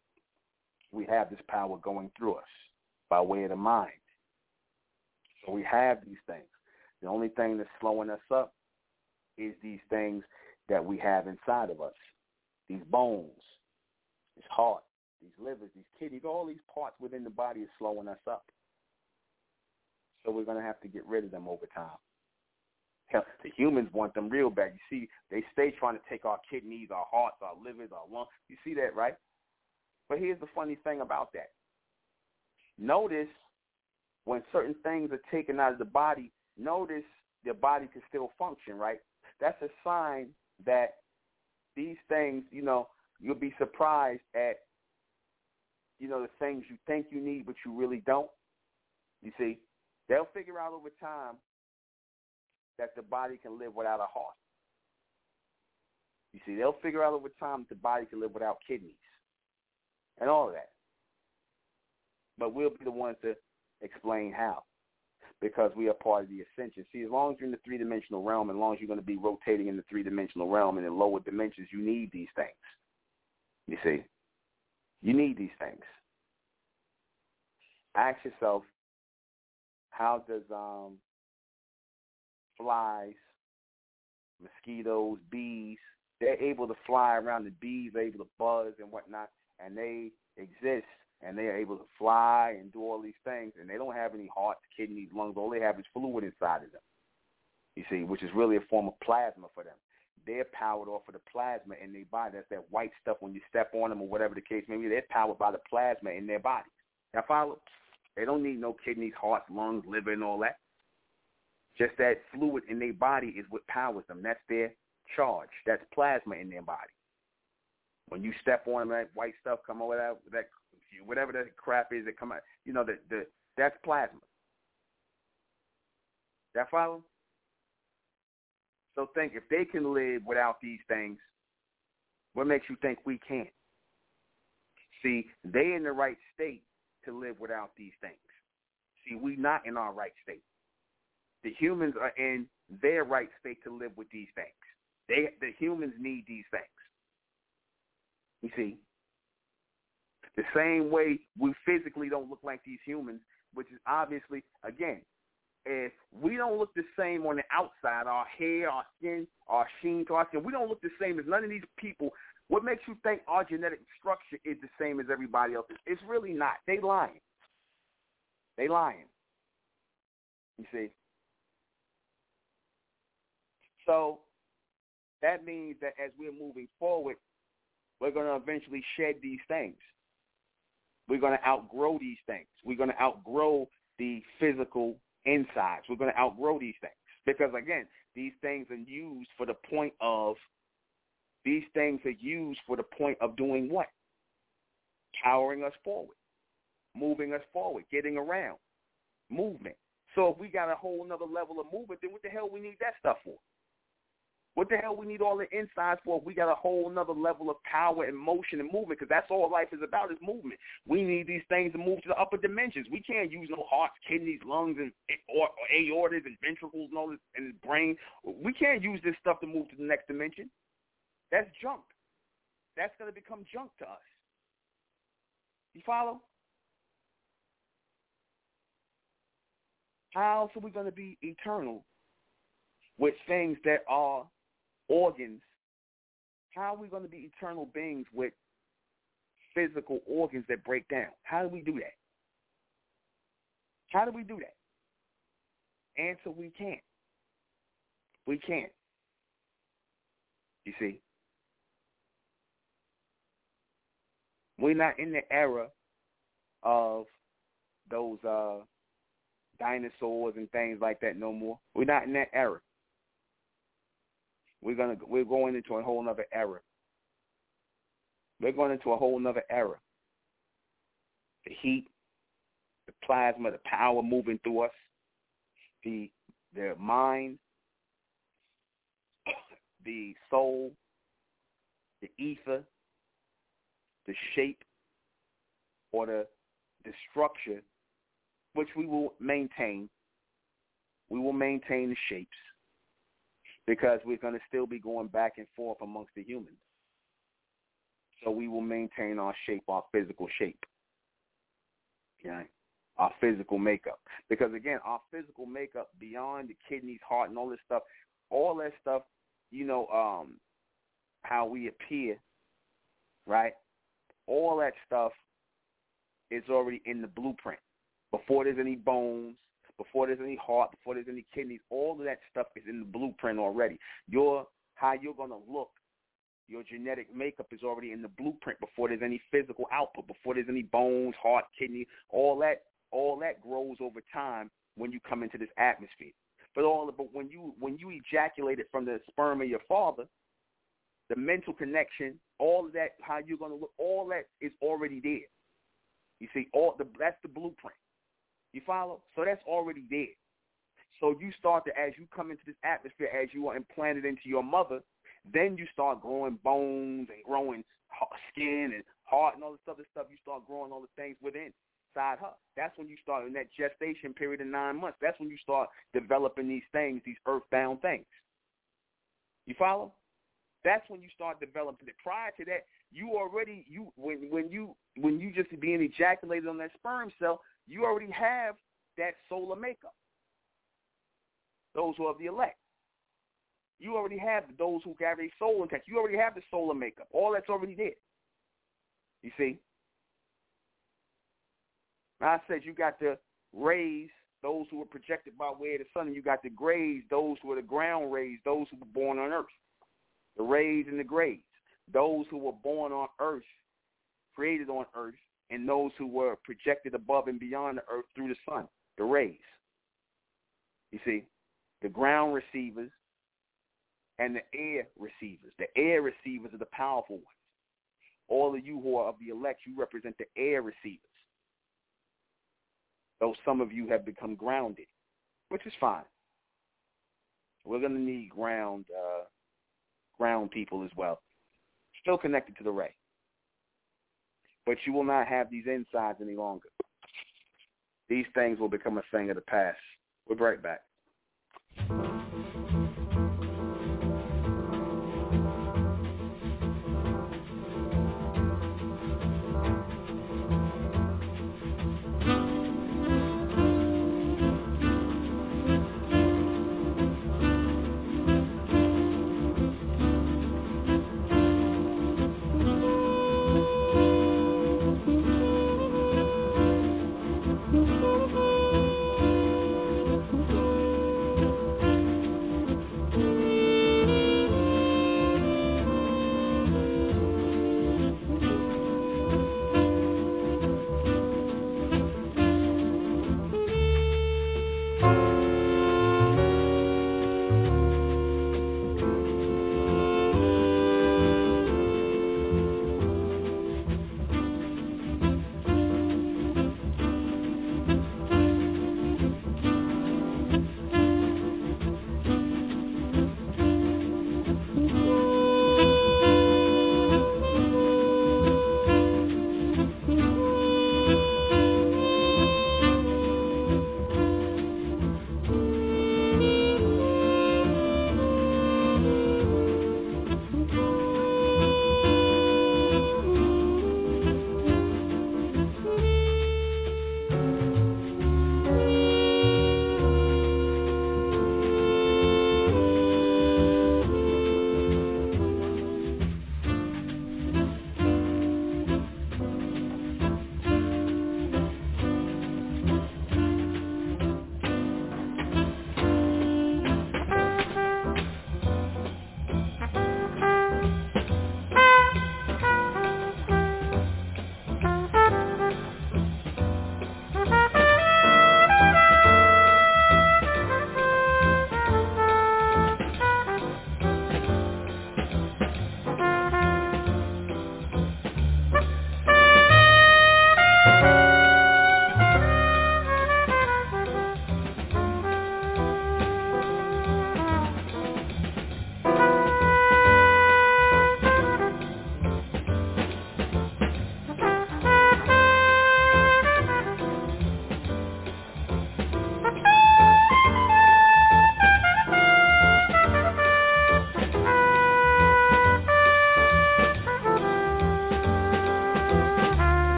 S2: We have this power going through us by way of the mind. So we have these things. The only thing that's slowing us up is these things that we have inside of us. These bones, this heart, these livers, these kidneys, all these parts within the body is slowing us up. So we're going to have to get rid of them over time. Hell, the humans want them real bad. You see, they stay trying to take our kidneys, our hearts, our livers, our lungs. You see that, right? But here's the funny thing about that. Notice when certain things are taken out of the body, notice the body can still function, right? That's a sign that these things, you know, you'll be surprised at, you know, the things you think you need but you really don't. You see, they'll figure out over time that the body can live without a heart. You see, they'll figure out over time that the body can live without kidneys and all of that. But we'll be the ones to explain how because we are part of the ascension. See, as long as you're in the three-dimensional realm, as long as you're going to be rotating in the three-dimensional realm and in lower dimensions, you need these things. You see, you need these things. Ask yourself, how does um, flies, mosquitoes, bees, they're able to fly around the bees, they're able to buzz and whatnot, and they exist and they are able to fly and do all these things, and they don't have any hearts, kidneys, lungs. All they have is fluid inside of them. You see, which is really a form of plasma for them. They're powered off of the plasma in their body. That's that white stuff when you step on them or whatever the case may be. They're powered by the plasma in their body. Now follow? They don't need no kidneys, hearts, lungs, liver, and all that. Just that fluid in their body is what powers them. That's their charge. That's plasma in their body. When you step on them, that white stuff come over that that whatever that crap is that come out. You know that the that's plasma. That follow? So think if they can live without these things, what makes you think we can't? See, they in the right state to live without these things. See, we not in our right state. The humans are in their right state to live with these things. They the humans need these things. You see, the same way we physically don't look like these humans, which is obviously again, if we don't look the same on the outside, our hair, our skin, our sheen to our skin, we don't look the same as none of these people. What makes you think our genetic structure is the same as everybody else's? It's really not. They lying. They lying. You see. So that means that as we're moving forward, we're going to eventually shed these things. We're going to outgrow these things. We're going to outgrow the physical insides. We're going to outgrow these things because again, these things are used for the point of these things are used for the point of doing what? Powering us forward, moving us forward, getting around, movement. So if we got a whole another level of movement, then what the hell we need that stuff for? What the hell we need all the insides for? We got a whole another level of power and motion and movement because that's all life is about is movement. We need these things to move to the upper dimensions. We can't use no hearts, kidneys, lungs, and or, or aortas and ventricles and all this and brain. We can't use this stuff to move to the next dimension. That's junk. That's going to become junk to us. You follow? How else are we going to be eternal with things that are organs, how are we going to be eternal beings with physical organs that break down? How do we do that? How do we do that? Answer, we can't. We can't. You see? We're not in the era of those uh dinosaurs and things like that no more. We're not in that era. We're gonna we're going into a whole other era. We're going into a whole other era. The heat, the plasma, the power moving through us, the the mind, the soul, the ether, the shape, or the the structure, which we will maintain. We will maintain the shapes because we're going to still be going back and forth amongst the humans. So we will maintain our shape, our physical shape. Okay? Our physical makeup. Because again, our physical makeup beyond the kidneys, heart, and all this stuff, all that stuff, you know, um, how we appear, right? All that stuff is already in the blueprint. Before there's any bones, before there's any heart, before there's any kidneys, all of that stuff is in the blueprint already. Your how you're gonna look, your genetic makeup is already in the blueprint before there's any physical output, before there's any bones, heart, kidney, all that all that grows over time when you come into this atmosphere. But all but when you when you ejaculated from the sperm of your father, the mental connection, all of that, how you're gonna look, all that is already there. You see, all the that's the blueprint. You follow? So that's already there. So you start to, as you come into this atmosphere, as you are implanted into your mother, then you start growing bones and growing skin and heart and all this other stuff. You start growing all the things within inside her. That's when you start in that gestation period of nine months. That's when you start developing these things, these earthbound things. You follow? That's when you start developing it. Prior to that, you already you when when you when you just being ejaculated on that sperm cell, you already have that solar makeup. Those who are the elect. You already have those who have a soul intact. You already have the solar makeup. All that's already there. You see? I said you got the rays, those who were projected by way of the sun, and you got the grays, those who are the ground rays, those who were born on earth. The rays and the grays. Those who were born on earth, created on earth, and those who were projected above and beyond the earth through the sun, the rays. You see, the ground receivers and the air receivers. The air receivers are the powerful ones. All of you who are of the elect, you represent the air receivers. Though some of you have become grounded, which is fine. We're going to need ground, uh, ground people as well. Still connected to the ray but you will not have these insides any longer. These things will become a thing of the past. We'll be right back.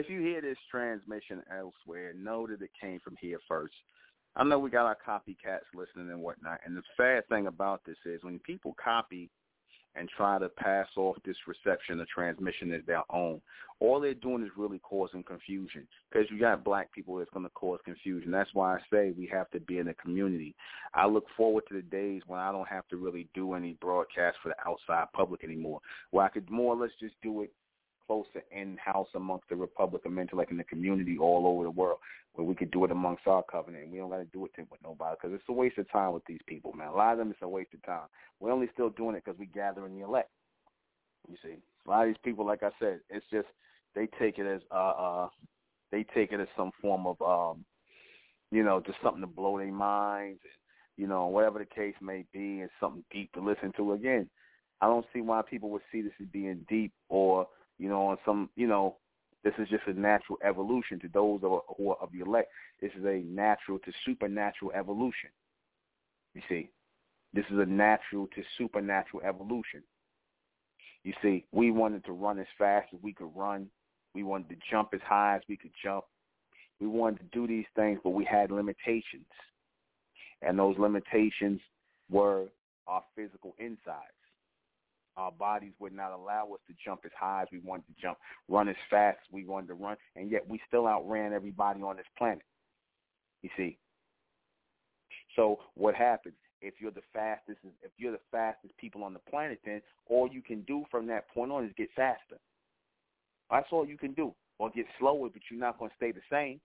S2: If you hear this transmission elsewhere, know that it came from here first. I know we got our copycats listening and whatnot, and the sad thing about this is when people copy and try to pass off this reception or transmission as their own. All they're doing is really causing confusion because you got black people that's going to cause confusion. That's why I say we have to be in a community. I look forward to the days when I don't have to really do any broadcast for the outside public anymore, where I could more or less just do it closer in-house amongst the Republican men, like in the community all over the world, where we could do it amongst our covenant. We don't got to do it with nobody because it's a waste of time with these people, man. A lot of them, it's a waste of time. We're only still doing it because we gather in the elect. You see, a lot of these people, like I said, it's just they take it as uh, uh they take it as some form of um, you know, just something to blow their minds, and, you know, whatever the case may be, and something deep to listen to. Again, I don't see why people would see this as being deep or you know, on some, you know, this is just a natural evolution to those who are, who are of the elect. This is a natural to supernatural evolution. You see, this is a natural to supernatural evolution. You see, we wanted to run as fast as we could run. We wanted to jump as high as we could jump. We wanted to do these things, but we had limitations. And those limitations were our physical insides. Our bodies would not allow us to jump as high as we wanted to jump, run as fast as we wanted to run, and yet we still outran everybody on this planet. You see. So what happens if you're the fastest? If you're the fastest people on the planet, then all you can do from that point on is get faster. That's all you can do, or get slower, but you're not going to stay the same.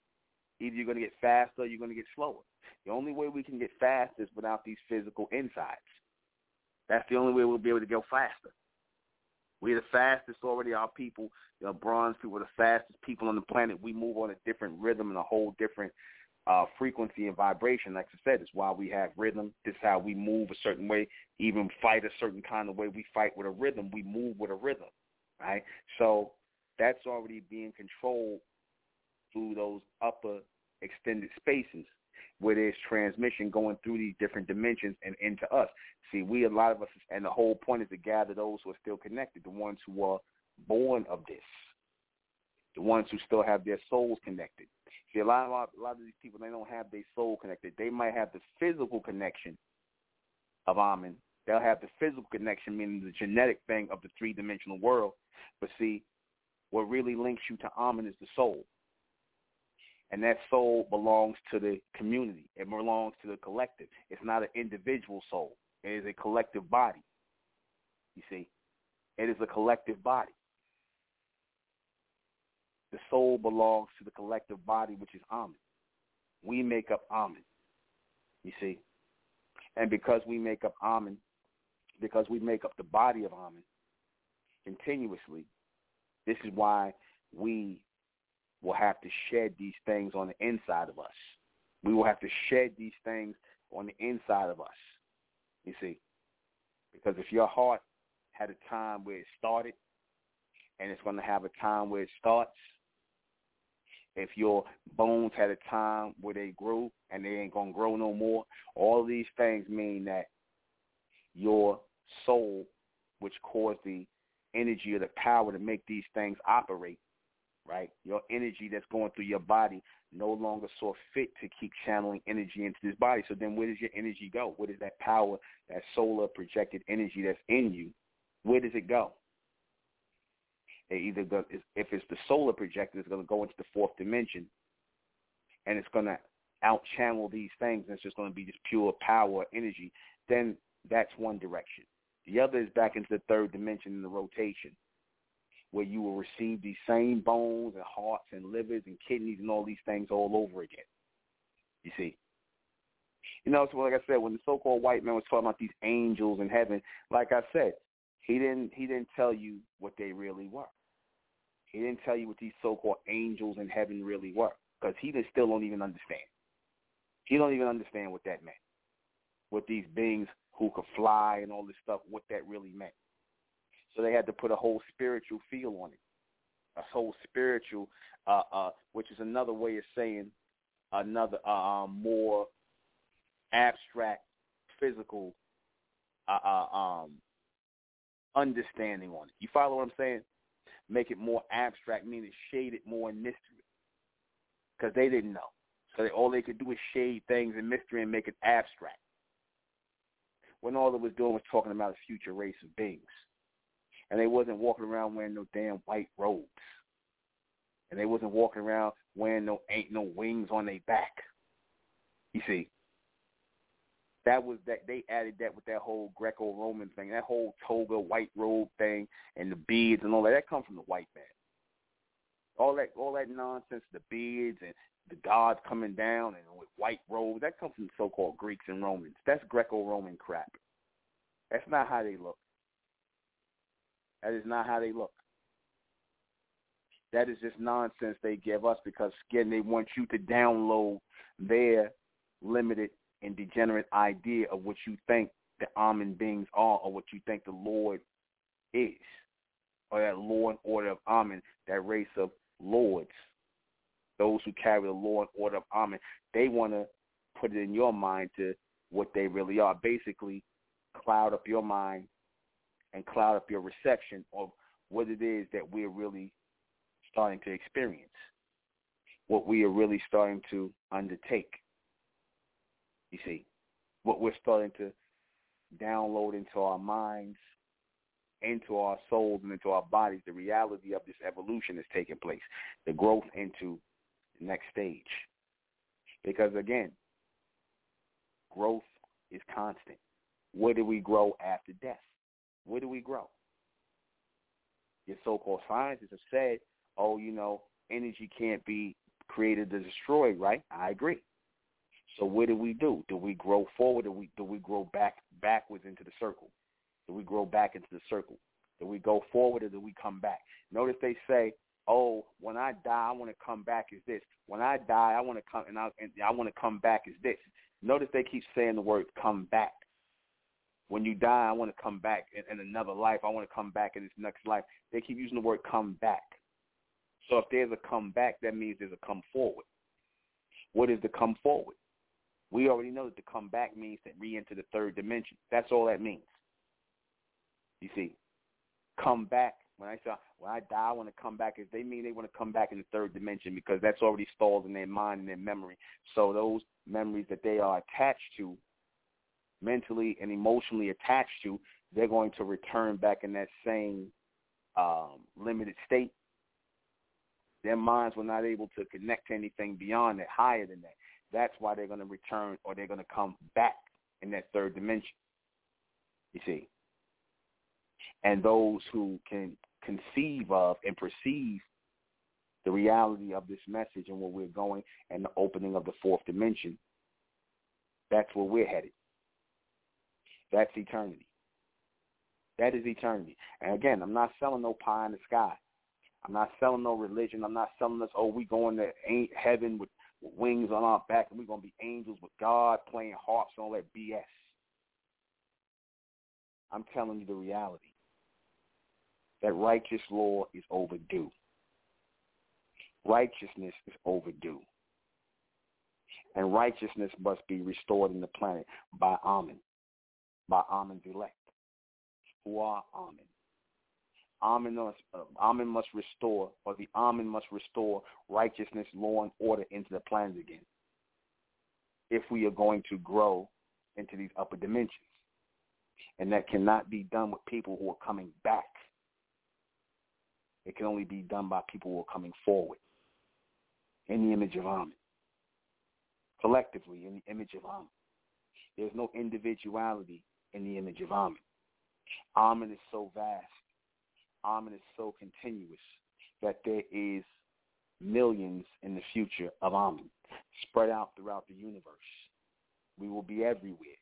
S2: Either you're going to get faster or you're going to get slower. The only way we can get fast is without these physical insides. That's the only way we'll be able to go faster. We're the fastest already. Our people, the bronze people, are the fastest people on the planet. We move on a different rhythm and a whole different uh, frequency and vibration. Like I said, it's why we have rhythm. This is how we move a certain way. Even fight a certain kind of way. We fight with a rhythm. We move with a rhythm, right? So that's already being controlled through those upper extended spaces where there's transmission going through these different dimensions and into us. See, we, a lot of us, and the whole point is to gather those who are still connected, the ones who are born of this, the ones who still have their souls connected. See, a lot of a lot of these people, they don't have their soul connected. They might have the physical connection of Amen. They'll have the physical connection, meaning the genetic thing of the three-dimensional world. But see, what really links you to Amen is the soul and that soul belongs to the community. It belongs to the collective. It's not an individual soul. It is a collective body. You see, it is a collective body. The soul belongs to the collective body, which is Amen. We make up Amen. You see, and because we make up Amen, because we make up the body of Amen continuously, this is why we will have to shed these things on the inside of us. We will have to shed these things on the inside of us. You see, because if your heart had a time where it started, and it's going to have a time where it starts. If your bones had a time where they grew and they ain't going to grow no more, all these things mean that your soul, which caused the energy or the power to make these things operate, right? Your energy that's going through your body no longer saw fit to keep channeling energy into this body. So then where does your energy go? Where does that power, that solar projected energy that's in you, where does it go? It either go, if it's the solar projected, it's going to go into the fourth dimension, and it's going to out channel these things, and it's just going to be just pure power, energy. Then that's one direction. The other is back into the third dimension in the rotation where you will receive these same bones and hearts and livers and kidneys and all these things all over again. You see. You know, so like I said, when the so-called white man was talking about these angels in heaven, like I said, he didn't he didn't tell you what they really were. He didn't tell you what these so-called angels in heaven really were, because he still don't even understand. He don't even understand what that meant. What these beings who could fly and all this stuff, what that really meant. So they had to put a whole spiritual feel on it, a whole spiritual, uh, uh, which is another way of saying another uh, um, more abstract, physical uh, uh, um, understanding on it. You follow what I'm saying? make it more abstract, meaning shade it more in mystery, because they didn't know. So they, all they could do is shade things in mystery and make it abstract. When all it was doing was talking about a future race of beings, and they wasn't walking around wearing no damn white robes, and they wasn't walking around wearing no ain't no wings on their back. You see, that was that they added that with that whole Greco-Roman thing, that whole toga, white robe thing, and the beads and all that. That comes from the white man. All that, all that nonsense, the beads and the gods coming down and with white robes, that comes from so-called Greeks and Romans. That's Greco-Roman crap. That's not how they look. That is not how they look. That is just nonsense they give us because again they want you to download their limited and degenerate idea of what you think the Amen beings are or what you think the Lord is. Or that law and order of Amen, that race of lords. Those who carry the law and order of Amen, they want to put it in your mind to what they really are. Basically, cloud up your mind and cloud up your reception of what it is that we're really starting to experience, what we are really starting to undertake. You see, what we're starting to download into our minds, into our souls, and into our bodies, the reality of this evolution is taking place, the growth into the next stage. Because again, growth is constant. Where do we grow after death? Where do we grow? Your so-called scientists have said, oh, you know, energy can't be created or destroyed, right? I agree. So what do we do? Do we grow forward or we, do we grow back backwards into the circle? Do we grow back into the circle? Do we go forward or do we come back? Notice they say, "Oh, when I die, I want to come back as this. When I die, I want to come and I, and I want to come back as this." Notice they keep saying the word "come back." When you die, I want to come back in, in another life. I want to come back in this next life. They keep using the word "come back." So if there's a come back, that means there's a come forward. What is the come forward? We already know that the come back means to re-enter the third dimension. That's all that means. You see, come back. When I say when I die, I want to come back. Is they mean they want to come back in the third dimension because that's already stalled in their mind and their memory. So those memories that they are attached to, mentally and emotionally attached to, they're going to return back in that same um, limited state. Their minds were not able to connect to anything beyond that, higher than that. That's why they're going to return or they're going to come back in that third dimension. You see. And those who can conceive of and perceive the reality of this message and where we're going and the opening of the fourth dimension, that's where we're headed. That's eternity. That is eternity. And again, I'm not selling no pie in the sky. I'm not selling no religion. I'm not selling us, oh, we going to heaven with with wings on our back and we're going to be angels with God playing harps and all that BS. I'm telling you the reality. That righteous law is overdue. Righteousness is overdue. And righteousness must be restored in the planet by Amen, by Amen's elect, who are Amen. Uh, Amen must restore, or the Amen must restore righteousness, law, and order into the plans again. If we are going to grow into these upper dimensions. And that cannot be done with people who are coming back. It can only be done by people who are coming forward in the image of Amen. Collectively, in the image of Amen. There's no individuality in the image of Amen. Amen is so vast Amen is so continuous that there is millions in the future of Amen spread out throughout the universe. We will be everywhere.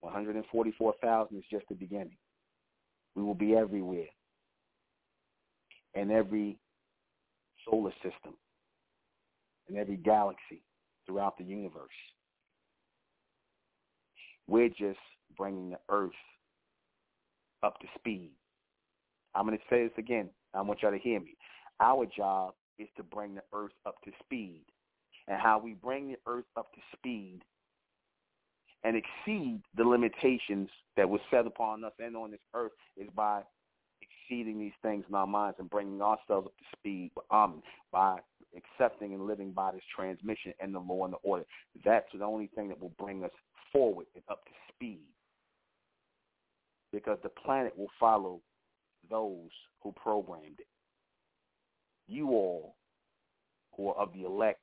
S2: 144,000 is just the beginning. We will be everywhere. In every solar system, in every galaxy throughout the universe. We're just bringing the earth up to speed I'm going to say this again. I want y'all to hear me. Our job is to bring the earth up to speed. And how we bring the earth up to speed and exceed the limitations that were set upon us and on this earth is by exceeding these things in our minds and bringing ourselves up to speed um, by accepting and living by this transmission and the law and the order. That's the only thing that will bring us forward and up to speed. Because the planet will follow those who programmed it. You all who are of the elect,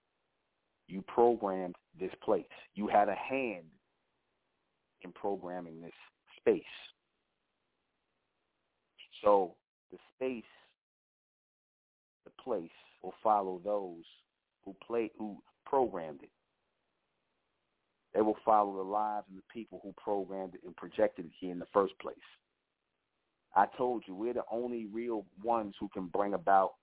S2: you programmed this place. You had a hand in programming this space. So the space, the place, will follow those who play, who programmed it. They will follow the lives and the people who programmed it and projected it here in the first place. I told you, we're the only real ones who can bring about,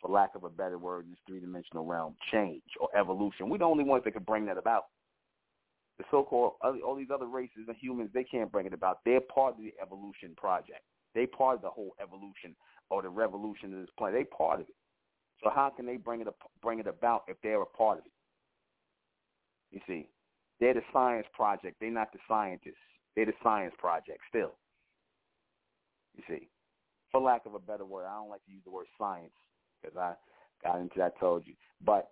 S2: for lack of a better word, this three-dimensional realm, change or evolution. We're the only ones that can bring that about. The so-called, all these other races and humans, they can't bring it about. They're part of the evolution project. They part of the whole evolution or the revolution of this planet. They part of it. So how can they bring it bring it about if they're a part of it? You see, they're the science project. They're not the scientists. They're the science project still. You see, for lack of a better word, I don't like to use the word science because I got into that. I told you, but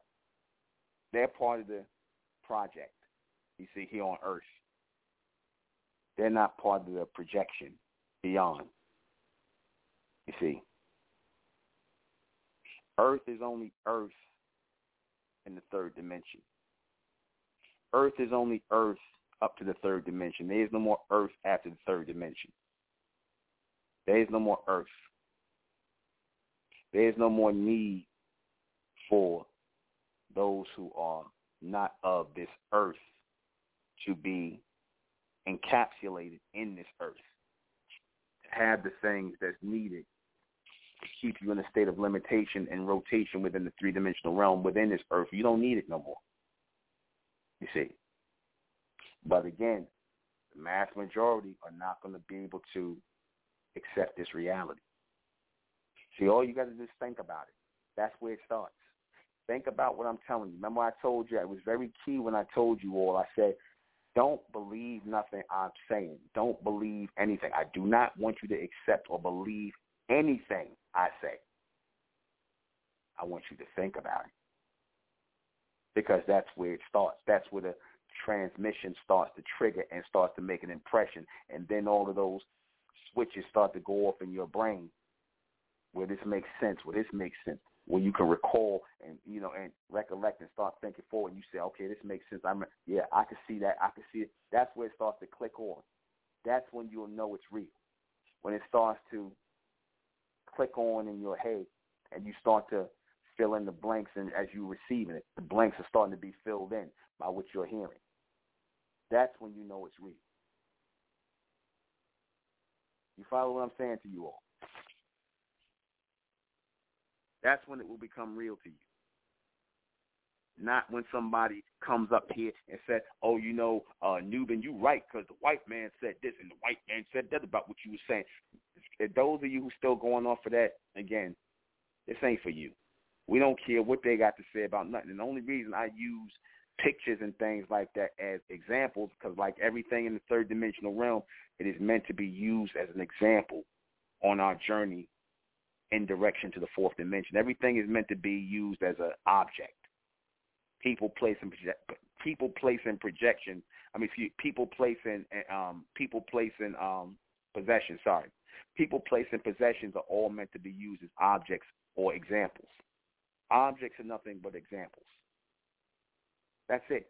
S2: they're part of the project. You see, here on Earth, they're not part of the projection beyond. You see, Earth is only Earth in the third dimension. Earth is only Earth up to the third dimension. There is no more Earth after the third dimension. There is no more Earth. There is no more need for those who are not of this earth to be encapsulated in this earth, to have the things that's needed to keep you in a state of limitation and rotation within the three-dimensional realm within this earth. You don't need it no more. You see. But again, the mass majority are not going to be able to accept this reality. See, all you got to do is think about it. That's where it starts. Think about what I'm telling you. Remember I told you, it was very key when I told you all, I said, don't believe nothing I'm saying. Don't believe anything. I do not want you to accept or believe anything I say. I want you to think about it. Because that's where it starts. That's where the transmission starts to trigger and starts to make an impression. And then all of those switches start to go off in your brain where this makes sense, where this makes sense, where you can recall and you know and recollect and start thinking forward. And you say, okay, this makes sense. I'm yeah, I can see that. I can see it. That's where it starts to click on. That's when you'll know it's real. When it starts to click on in your head and you start to fill in the blanks and as you're receiving it, the blanks are starting to be filled in by what you're hearing. That's when you know it's real. You follow what I'm saying to you all? That's when it will become real to you. Not when somebody comes up here and says, oh, you know, uh, Nuben, you right because the white man said this and the white man said that about what you were saying. Those of you who still going off for that, again, this ain't for you. We don't care what they got to say about nothing. And the only reason I use pictures and things like that as examples because like everything in the third dimensional realm, it is meant to be used as an example on our journey in direction to the fourth dimension. Everything is meant to be used as an object. People placing people placing projection. I mean, people placing um, people placing um. Sorry, people placing possessions are all meant to be used as objects or examples. Objects are nothing but examples. That's it.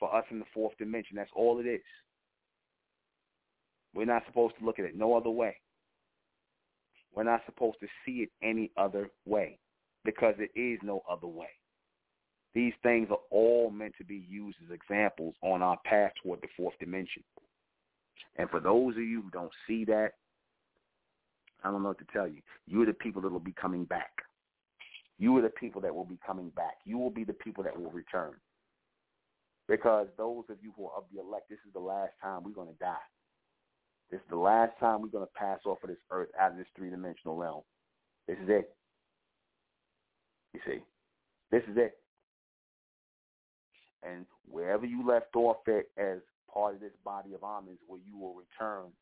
S2: For us in the fourth dimension, that's all it is. We're not supposed to look at it no other way. We're not supposed to see it any other way because it is no other way. These things are all meant to be used as examples on our path toward the fourth dimension. And for those of you who don't see that, I don't know what to tell you. You're the people that will be coming back. You are the people that will be coming back. You will be the people that will return. Because those of you who are of the elect, this is the last time we're going to die. This is the last time we're going to pass off of this earth out of this three-dimensional realm. This is it. You see, this is it. And wherever you left off at as part of this body of almonds, where you will return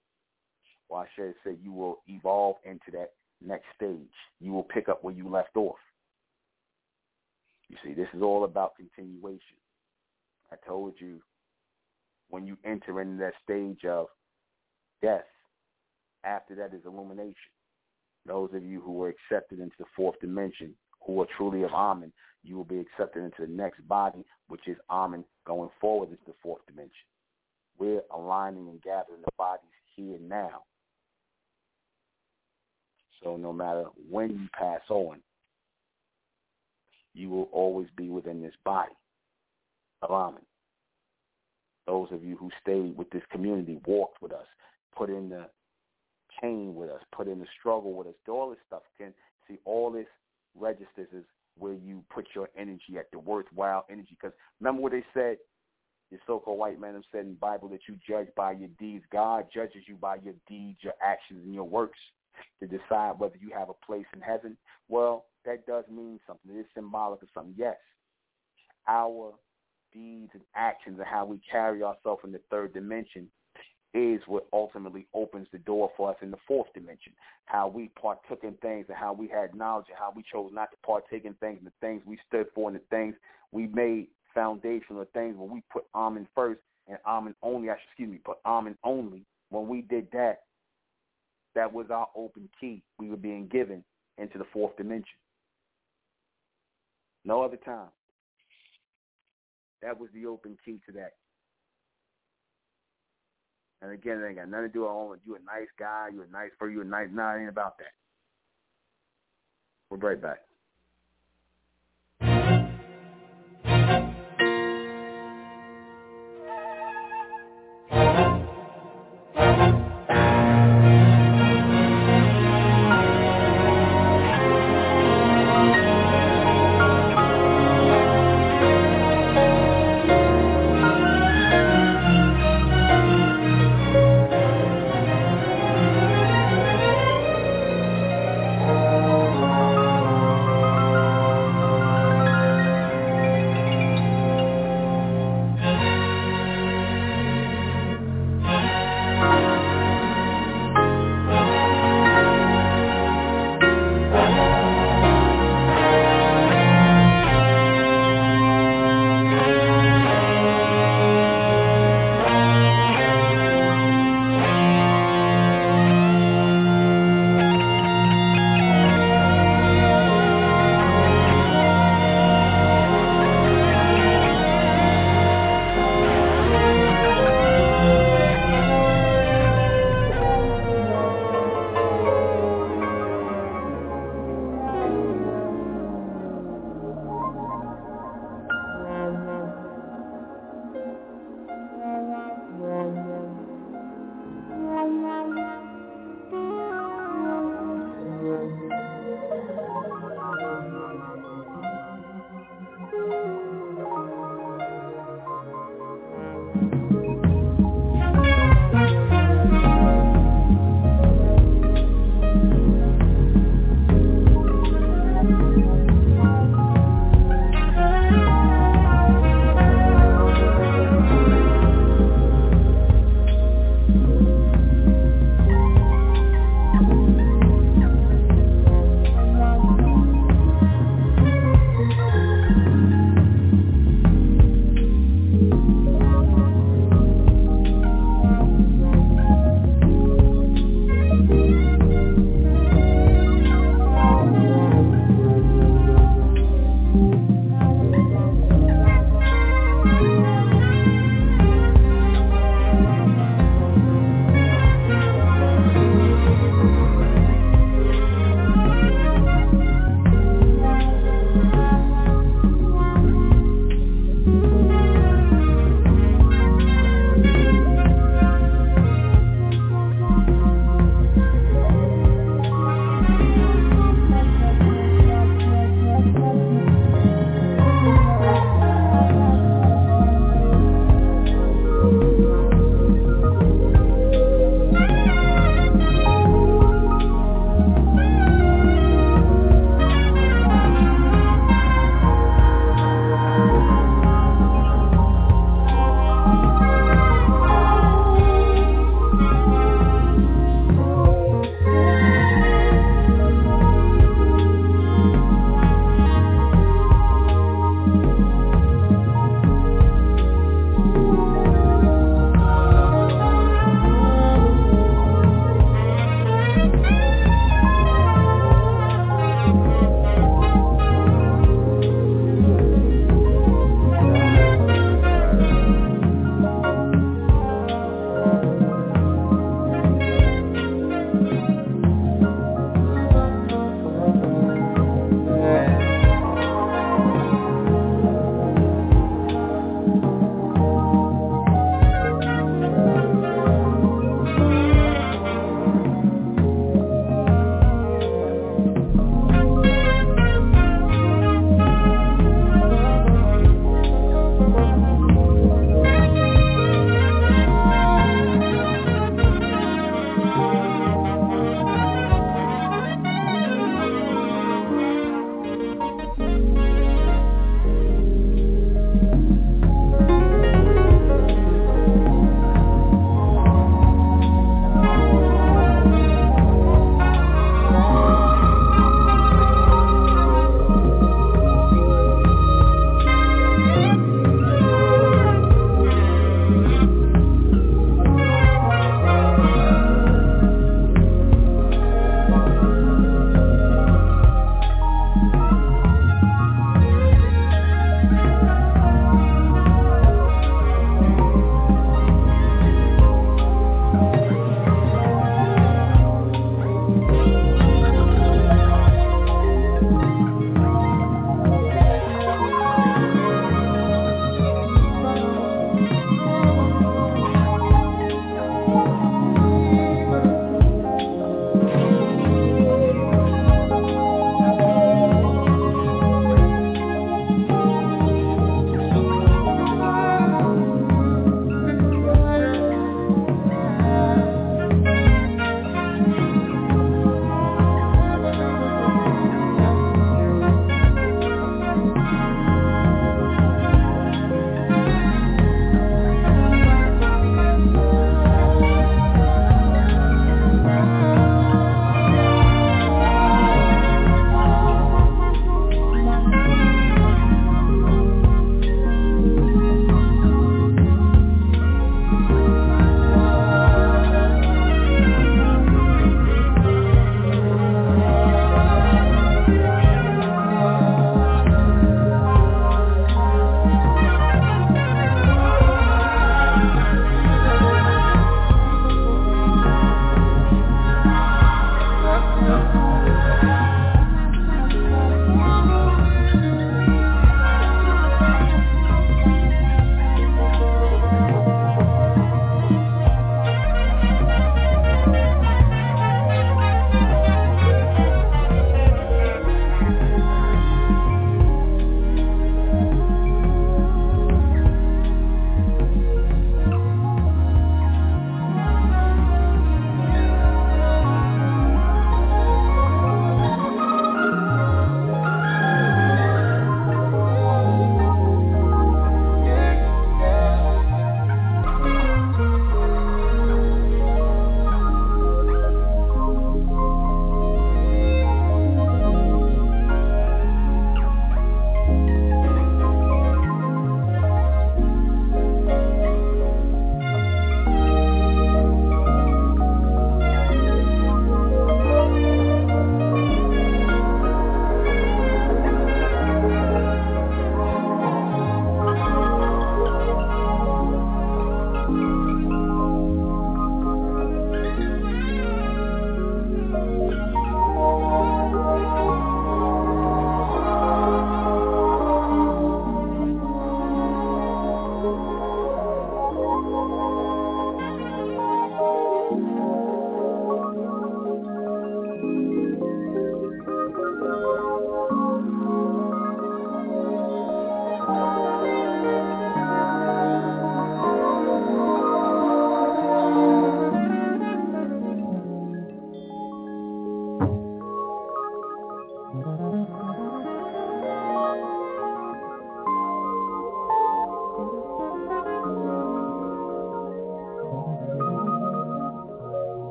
S2: Or I should say you will evolve into that next stage. You will pick up where you left off. You see, this is all about continuation. I told you when you enter into that stage of death, after that is illumination. Those of you who were accepted into the fourth dimension, who are truly of Amen, you will be accepted into the next body, which is Amen, going forward into the fourth dimension. We're aligning and gathering the bodies here now. So no matter when you pass on, you will always be within this body of Amen. Those of you who stayed with this community, walked with us, put in the pain with us, put in the struggle with us, do all this stuff. Can see all this registers is where you put your energy at, the worthwhile energy. Because remember what they said, the so-called white man said in the Bible that you judge by your deeds. God judges you by your deeds, your actions, and your works to decide whether you have a place in heaven. Well, that does mean something. It is symbolic of something. Yes, our deeds and actions and how we carry ourselves in the third dimension is what ultimately opens the door for us in the fourth dimension. How we partook in things and how we had knowledge and how we chose not to partake in things and the things we stood for and the things we made foundational things when we put Amen first and Amen only, I should, excuse me, put Amen only. When we did that, that was our open key. We were being given into the fourth dimension. No other time. That was the open key to that. And again, it ain't got nothing to do with all you a nice guy, you a nice for you a nice nah, it ain't about that. We'll be right back.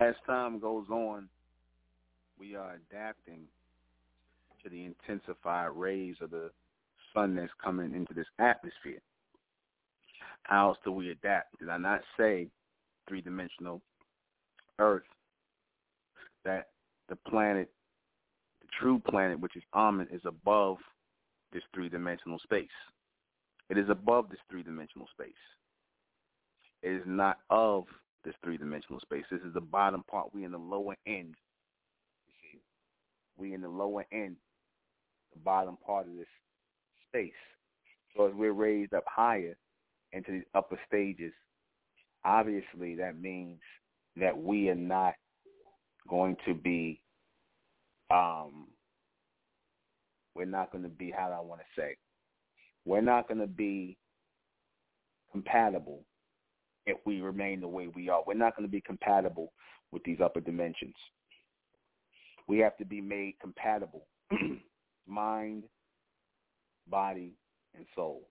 S2: As time goes on, we are adapting to the intensified rays of the sun that's coming into this atmosphere. How else do we adapt? Did I not say three-dimensional Earth that the planet, the true planet, which is Amen, is above this three-dimensional space. It is above this three-dimensional space. It is not of this three-dimensional space. This is the bottom part. We in the lower end. You see, we in the lower end, the bottom part of this space. So as we're raised up higher into these upper stages, obviously that means that we are not going to be um we're not going to be how do I want to say we're not going to be compatible if we remain the way we are. We're not going to be compatible with these upper dimensions. We have to be made compatible. Mind, body, and soul.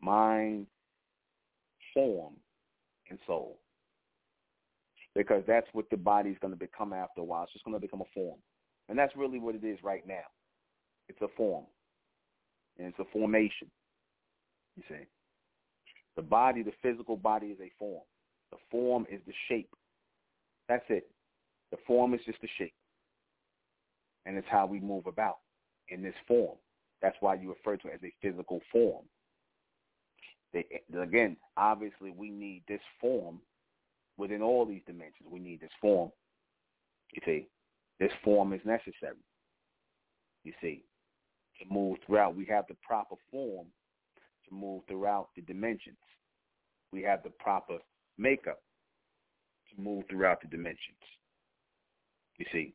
S2: Mind, form, and soul. Because that's what the body's going to become after a while. It's just going to become a form. And that's really what it is right now. It's a form. And it's a formation. You see. The body, the physical body is a form. The form is the shape. That's it. The form is just the shape. And it's how we move about in this form. That's why you refer to it as a physical form. They, again, obviously we need this form within all these dimensions. We need this form. You see, this form is necessary. You see, to move throughout. We have the proper form to move throughout the dimensions. We have the proper makeup to move throughout the dimensions. You see.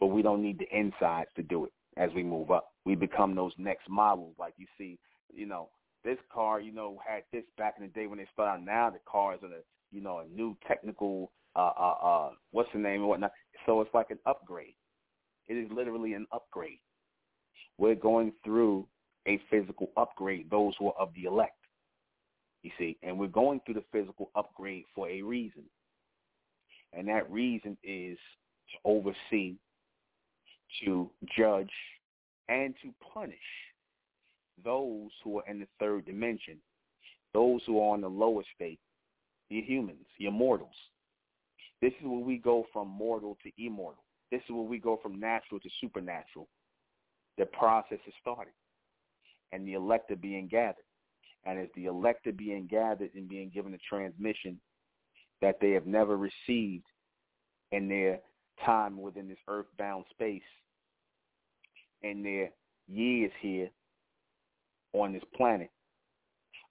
S2: But we don't need the insides to do it as we move up. We become those next models like you see, you know, this car, you know, had this back in the day when they started. Out. Now the cars are the, you know, a new technical, uh, uh, uh, what's the name and whatnot. So it's like an upgrade. It is literally an upgrade. We're going through a physical upgrade, those who are of the elect. You see, and we're going through the physical upgrade for a reason. And that reason is to oversee, to judge, and to punish those who are in the third dimension, those who are on the lower state, your humans, your mortals. This is where we go from mortal to immortal. This is where we go from natural to supernatural. The process is starting, and the elect are being gathered. And as the elect are being gathered and being given a transmission that they have never received in their time within this earthbound space, in their years here on this planet,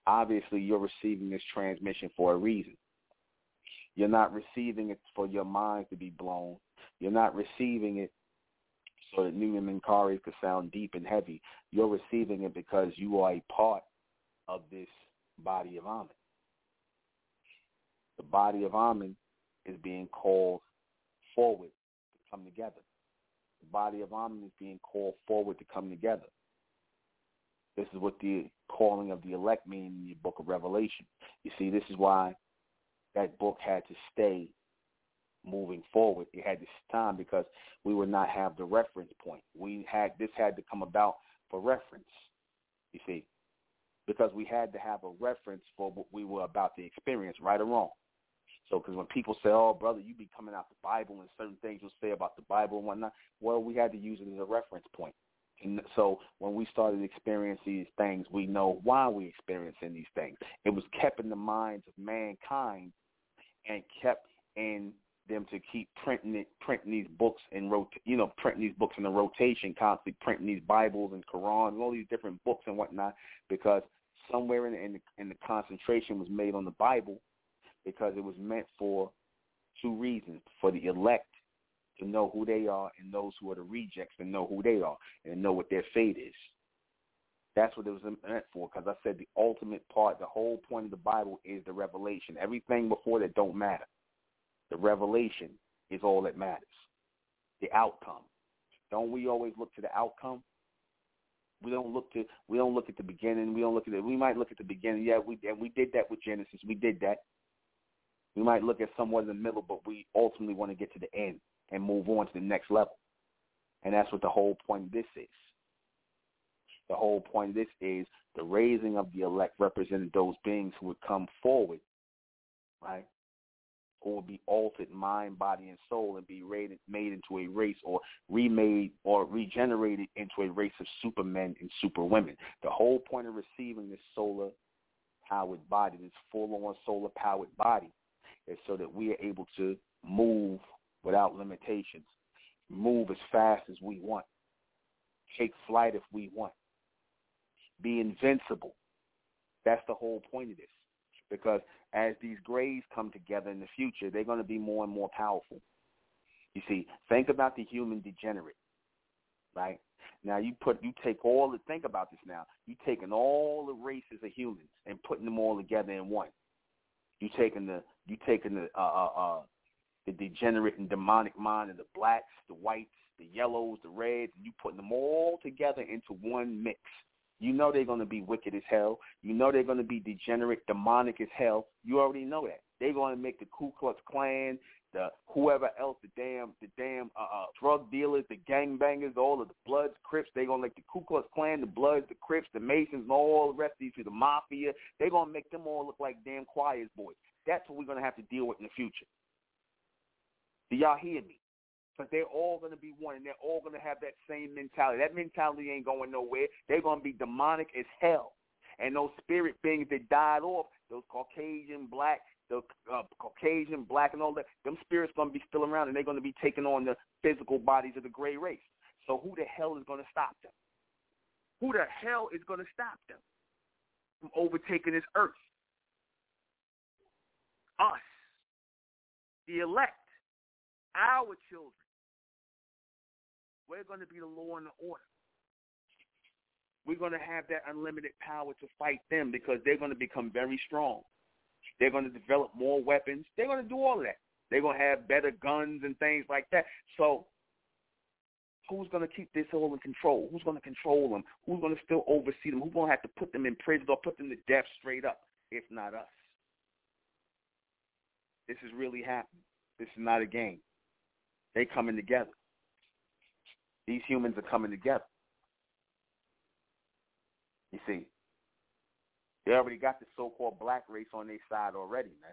S2: obviously you're receiving this transmission for a reason. You're not receiving it for your mind to be blown. You're not receiving it so that Nuben Menkarayzz could sound deep and heavy. You're receiving it because you are a part of this body of Amen. The body of Amen is being called forward to come together. The body of Amen is being called forward to come together. This is what the calling of the elect means in the book of Revelation. You see, this is why that book had to stay moving forward. It had this time because we would not have the reference point. We had this had to come about for reference. You see, because we had to have a reference for what we were about to experience, right or wrong. So, because when people say, "Oh, brother, you be coming out the Bible and certain things you'll say about the Bible and whatnot," well, we had to use it as a reference point. And so, when we started experiencing these things, we know why we experiencing these things. It was kept in the minds of mankind and kept in them to keep printing it, printing these books and rot, you know, printing these books in a rotation, constantly printing these Bibles and Qurans and all these different books and whatnot, because somewhere in the, in the, in the concentration was made on the Bible, because it was meant for two reasons: for the elect to know who they are, and those who are the rejects to know who they are and know what their fate is. That's what it was meant for, because I said the ultimate part, the whole point of the Bible is the revelation. Everything before that don't matter. The revelation is all that matters. The outcome. Don't we always look to the outcome? We don't look to we don't look at the beginning. We don't look at it. We might look at the beginning. Yeah, we and we did that with Genesis. We did that. We might look at somewhere in the middle, but we ultimately want to get to the end and move on to the next level. And that's what the whole point of this is. The whole point of this is the raising of the elect represented those beings who would come forward, right? Who would be altered mind, body, and soul and be made into a race or remade or regenerated into a race of supermen and superwomen. The whole point of receiving this solar powered body, this full on solar powered body, is so that we are able to move without limitations, move as fast as we want, take flight if we want, be invincible. That's the whole point of this. Because as these grays come together in the future, they're going to be more and more powerful. You see, think about the human degenerate, right? Now you put you take all the think about this now. You taking all the races of humans and putting them all together in one. You taking the you taking the uh uh uh the degenerate and demonic mind of the blacks, the whites, the yellows, the reds, and you putting them all together into one mix. You know they're going to be wicked as hell. You know they're going to be degenerate, demonic as hell. You already know that. They're going to make the Ku Klux Klan, the whoever else, the damn, the damn uh, uh, drug dealers, the gangbangers, all of the Bloods, Crips. They're going to make the Ku Klux Klan, the Bloods, the Crips, the Masons, and all the rest of these, the Mafia. They're going to make them all look like damn choirs boys. That's what we're going to have to deal with in the future. Do y'all hear me? Because they're all going to be one, and they're all going to have that same mentality. That mentality ain't going nowhere. They're going to be demonic as hell. And those spirit beings that died off, those Caucasian, black, the uh, Caucasian, black, and all that, them spirits going to be still around, and they're going to be taking on the physical bodies of the gray race. So who the hell is going to stop them? Who the hell is going to stop them from overtaking this earth? Us, the elect our children. We're going to be the law and the order. We're going to have that unlimited power to fight them because they're going to become very strong. They're going to develop more weapons. They're going to do all of that. They're going to have better guns and things like that. So who's going to keep this all in control? Who's going to control them? Who's going to still oversee them? Who's going to have to put them in prison or put them to death straight up, if not us? This is really happening. This is not a game. They coming together. These humans are coming together. You see, they already got the so-called black race on their side already, man.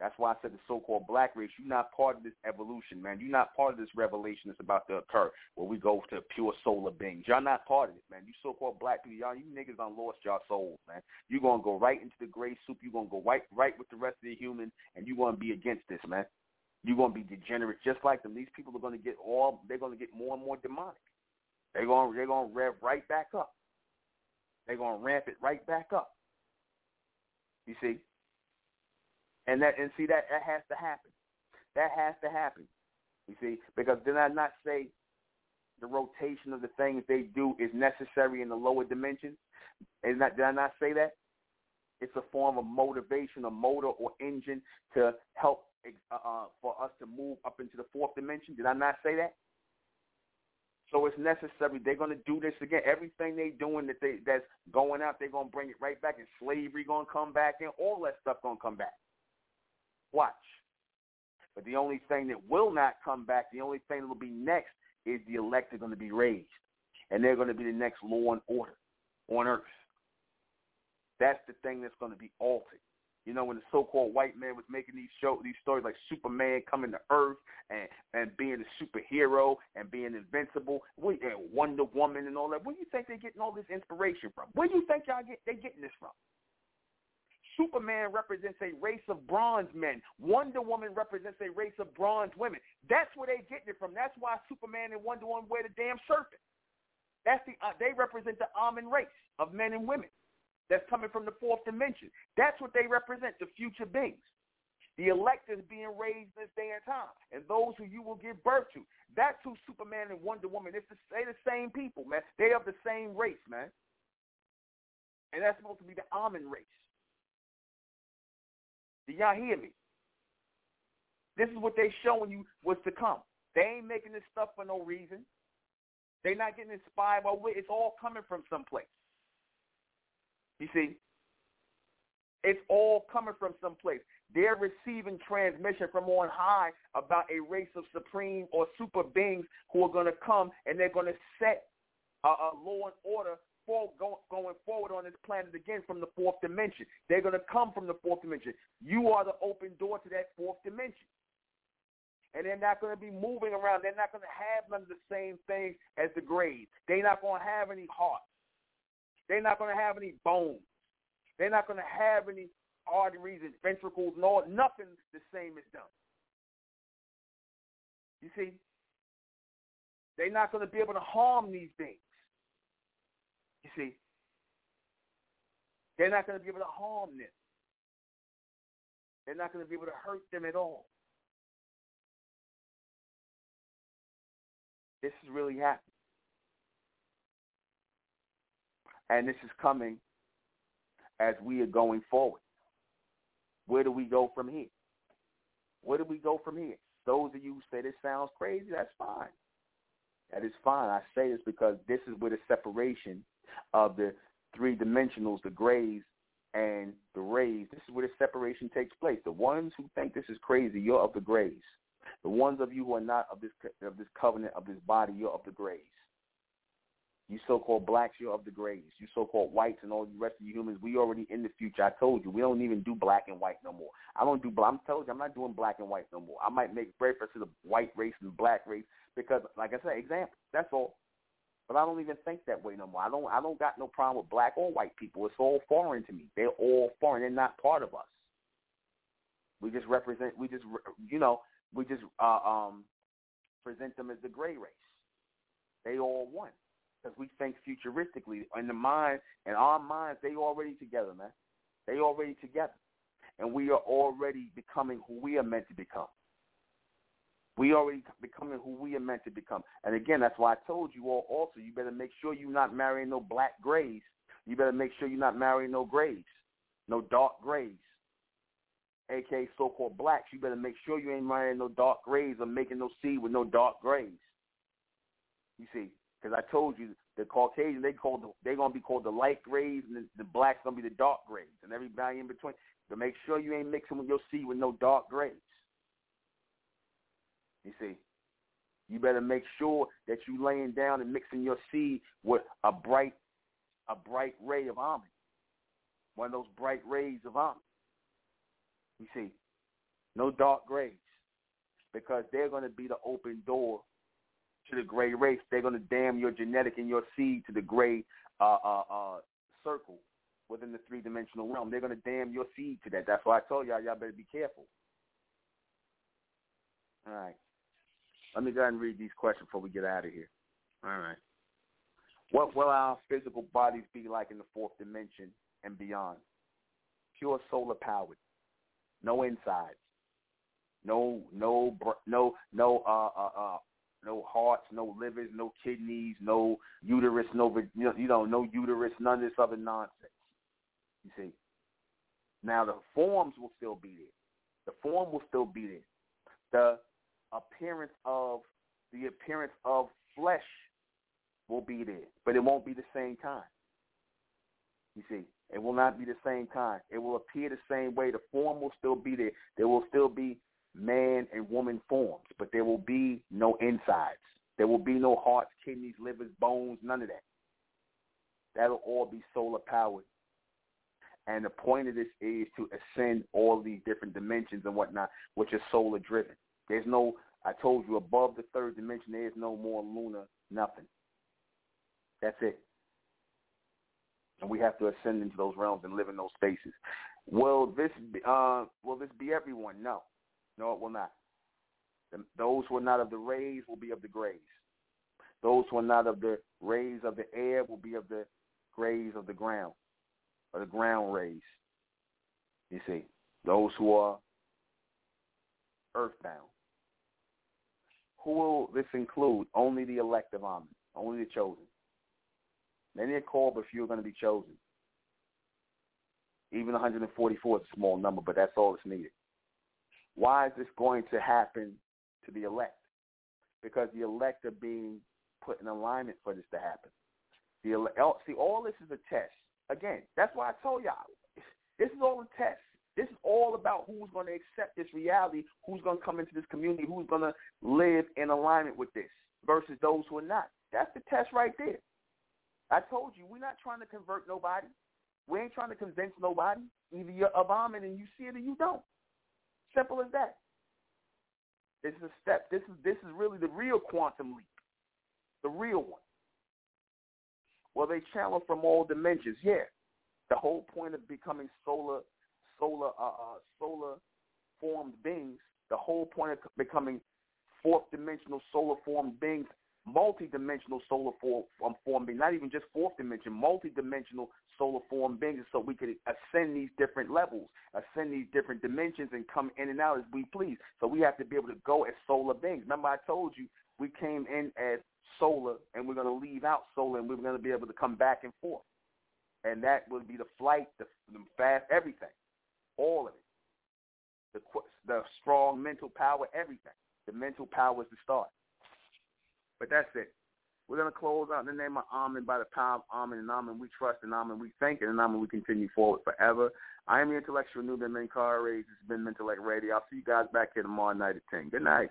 S2: That's why I said the so-called black race. You're not part of this evolution, man. You're not part of this revelation that's about to occur where we go to pure solar beings. Y'all not part of it, man. You so-called black people, y'all, you niggas done lost y'all souls, man. You're going to go right into the gray soup. You're going to go right, right with the rest of the humans, and you're going to be against this, man. You're going to be degenerate just like them. These people are going to get all, they're going to get more and more demonic. They're going, they're going to rev right back up. They're going to ramp it right back up. You see? And that, and see that, that has to happen. That has to happen. You see? Because did I not say the rotation of the things they do is necessary in the lower dimensions? Is not, did I not say that? It's a form of motivation, a motor or engine to help uh, uh, for us to move up into the fourth dimension. Did I not say that? So it's necessary. They're going to do this again. Everything they're doing that they that's going out, they're going to bring it right back. And slavery going to come back, and all that stuff going to come back. Watch. But the only thing that will not come back, the only thing that will be next, is the elect are going to be raised, and they're going to be the next law and order on earth. That's the thing that's going to be altered. You know, when the so-called white man was making these show these stories like Superman coming to Earth and and being a superhero and being invincible, and Wonder Woman and all that. Where do you think they're getting all this inspiration from? Where do you think y'all get they getting this from? Superman represents a race of bronze men. Wonder Woman represents a race of bronze women. That's where they're getting it from. That's why Superman and Wonder Woman wear the damn serpent. That's the uh, they represent the Amen race of men and women that's coming from the fourth dimension. That's what they represent, the future beings. The elect is being raised this day and time, and those who you will give birth to. That's who Superman and Wonder Woman. It's the, they the same people, man. They of the same race, man. And that's supposed to be the Amen race. Do y'all hear me? This is what they showing you what's to come. They ain't making this stuff for no reason. They're not getting inspired by it. It's all coming from someplace. You see? It's all coming from someplace. They're receiving transmission from on high about a race of supreme or super beings who are going to come and they're going to set a, a law and order for go, going forward on this planet again from the fourth dimension. They're going to come from the fourth dimension. You are the open door to that fourth dimension. And they're not going to be moving around. They're not going to have none of the same things as the graves. They're not going to have any hearts. They're not going to have any bones. They're not going to have any arteries and ventricles, and no, nothing the same as them. You see? They're not going to be able to harm these things. You see? They're not going to be able to harm them. They're not going to be able to hurt them at all. This is really happening. And this is coming as we are going forward. Where do we go from here? Where do we go from here? Those of you who say this sounds crazy, that's fine. That is fine. I say this because this is where the separation of the three dimensionals, the grays and the rays, this is where the separation takes place. The ones who think this is crazy, you're of the grays. The ones of you who are not of this of this covenant of this body, you're of the grays. You so-called blacks, you're of the grays. You so-called whites and all the rest of you humans, we already in the future. I told you, we don't even do black and white no more. I don't do. I'm telling you, I'm not doing black and white no more. I might make reference to the white race and black race because, like I said, example. That's all. But I don't even think that way no more. I don't. I don't got no problem with black or white people. It's all foreign to me. They're all foreign. They're not part of us. We just represent. We just, you know, we just uh, um, present them as the gray race. They all one because we think futuristically. In the mind, in our minds, they already together, man. They already together, and we are already becoming who we are meant to become. We already becoming who we are meant to become. And again, that's why I told you all also, you better make sure you're not marrying no black grays. You better make sure you're not marrying no grays, no dark grays, aka so-called blacks. You better make sure you ain't marrying no dark grays or making no seed with no dark grays. You see, because I told you the Caucasian they called the, they're gonna be called the light grays and the, the blacks gonna be the dark grays and everybody in between. To make sure you ain't mixing with your seed with no dark grays. You see, you better make sure that you laying down and mixing your seed with a bright a bright ray of Amen, one of those bright rays of Amen. You see, no dark grays because they're going to be the open door to the gray race. They're going to damn your genetic and your seed to the gray uh, uh, uh, circle within the three-dimensional realm. They're going to damn your seed to that. That's why I told y'all, y'all better be careful. All right. Let me go ahead and read these questions before we get out of here. All right. What will our physical bodies be like in the fourth dimension and beyond? Pure solar powered. No insides. No, no, no, no, uh, uh, uh, no hearts, no livers, no kidneys, no uterus, no you know, no uterus, none of this other nonsense. You see. Now the forms will still be there. The form will still be there. The appearance of the appearance of flesh will be there, but it won't be the same kind. You see, it will not be the same kind. It will appear the same way. The form will still be there. There will still be man and woman forms, but there will be no insides. There will be no hearts, kidneys, livers, bones, none of that. That'll all be solar powered. And the point of this is to ascend all these different dimensions and whatnot, which are solar driven. There's no, I told you, above the third dimension, there is no more lunar, nothing. That's it. And we have to ascend into those realms and live in those spaces. Will this uh, will this be everyone? No. No, it will not. Those who are not of the rays will be of the grays. Those who are not of the rays of the air will be of the grays of the ground, or the ground rays. You see, those who are earthbound. Who will this include? Only the elect of Amen, only the chosen. Many are called, but few are going to be chosen. Even 144 is a small number, but that's all that's needed. Why is this going to happen to the elect? Because the elect are being put in alignment for this to happen. The ele- oh, see, all this is a test. Again, that's why I told y'all. This is all a test. This is all about who's going to accept this reality, who's going to come into this community, who's going to live in alignment with this versus those who are not. That's the test right there. I told you, we're not trying to convert nobody. We ain't trying to convince nobody. Either you're a Obama and you see it or you don't. Simple as that. This is a step. This is this is really the real quantum leap, the real one. Well, they channel from all dimensions. Yeah, the whole point of becoming solar, solar, uh, uh, solar formed beings. The whole point of becoming fourth dimensional solar formed beings multi-dimensional solar form, um, form being, not even just fourth dimension, multi-dimensional solar form beings so we could ascend these different levels, ascend these different dimensions and come in and out as we please. So we have to be able to go as solar beings. Remember I told you we came in as solar and we're going to leave out solar and we're going to be able to come back and forth. And that would be the flight, the, the fast, everything, all of it. The, the strong mental power, everything. The mental power is the start. But that's it. We're going to close out in the name of Amen by the power of Amen and Amen we trust and Amen we thank and Amen we continue forward forever. I am the intellectual Nuben Menkarayzz. This has been Mentellect Radio. I'll see you guys back here tomorrow night at 10. Good night.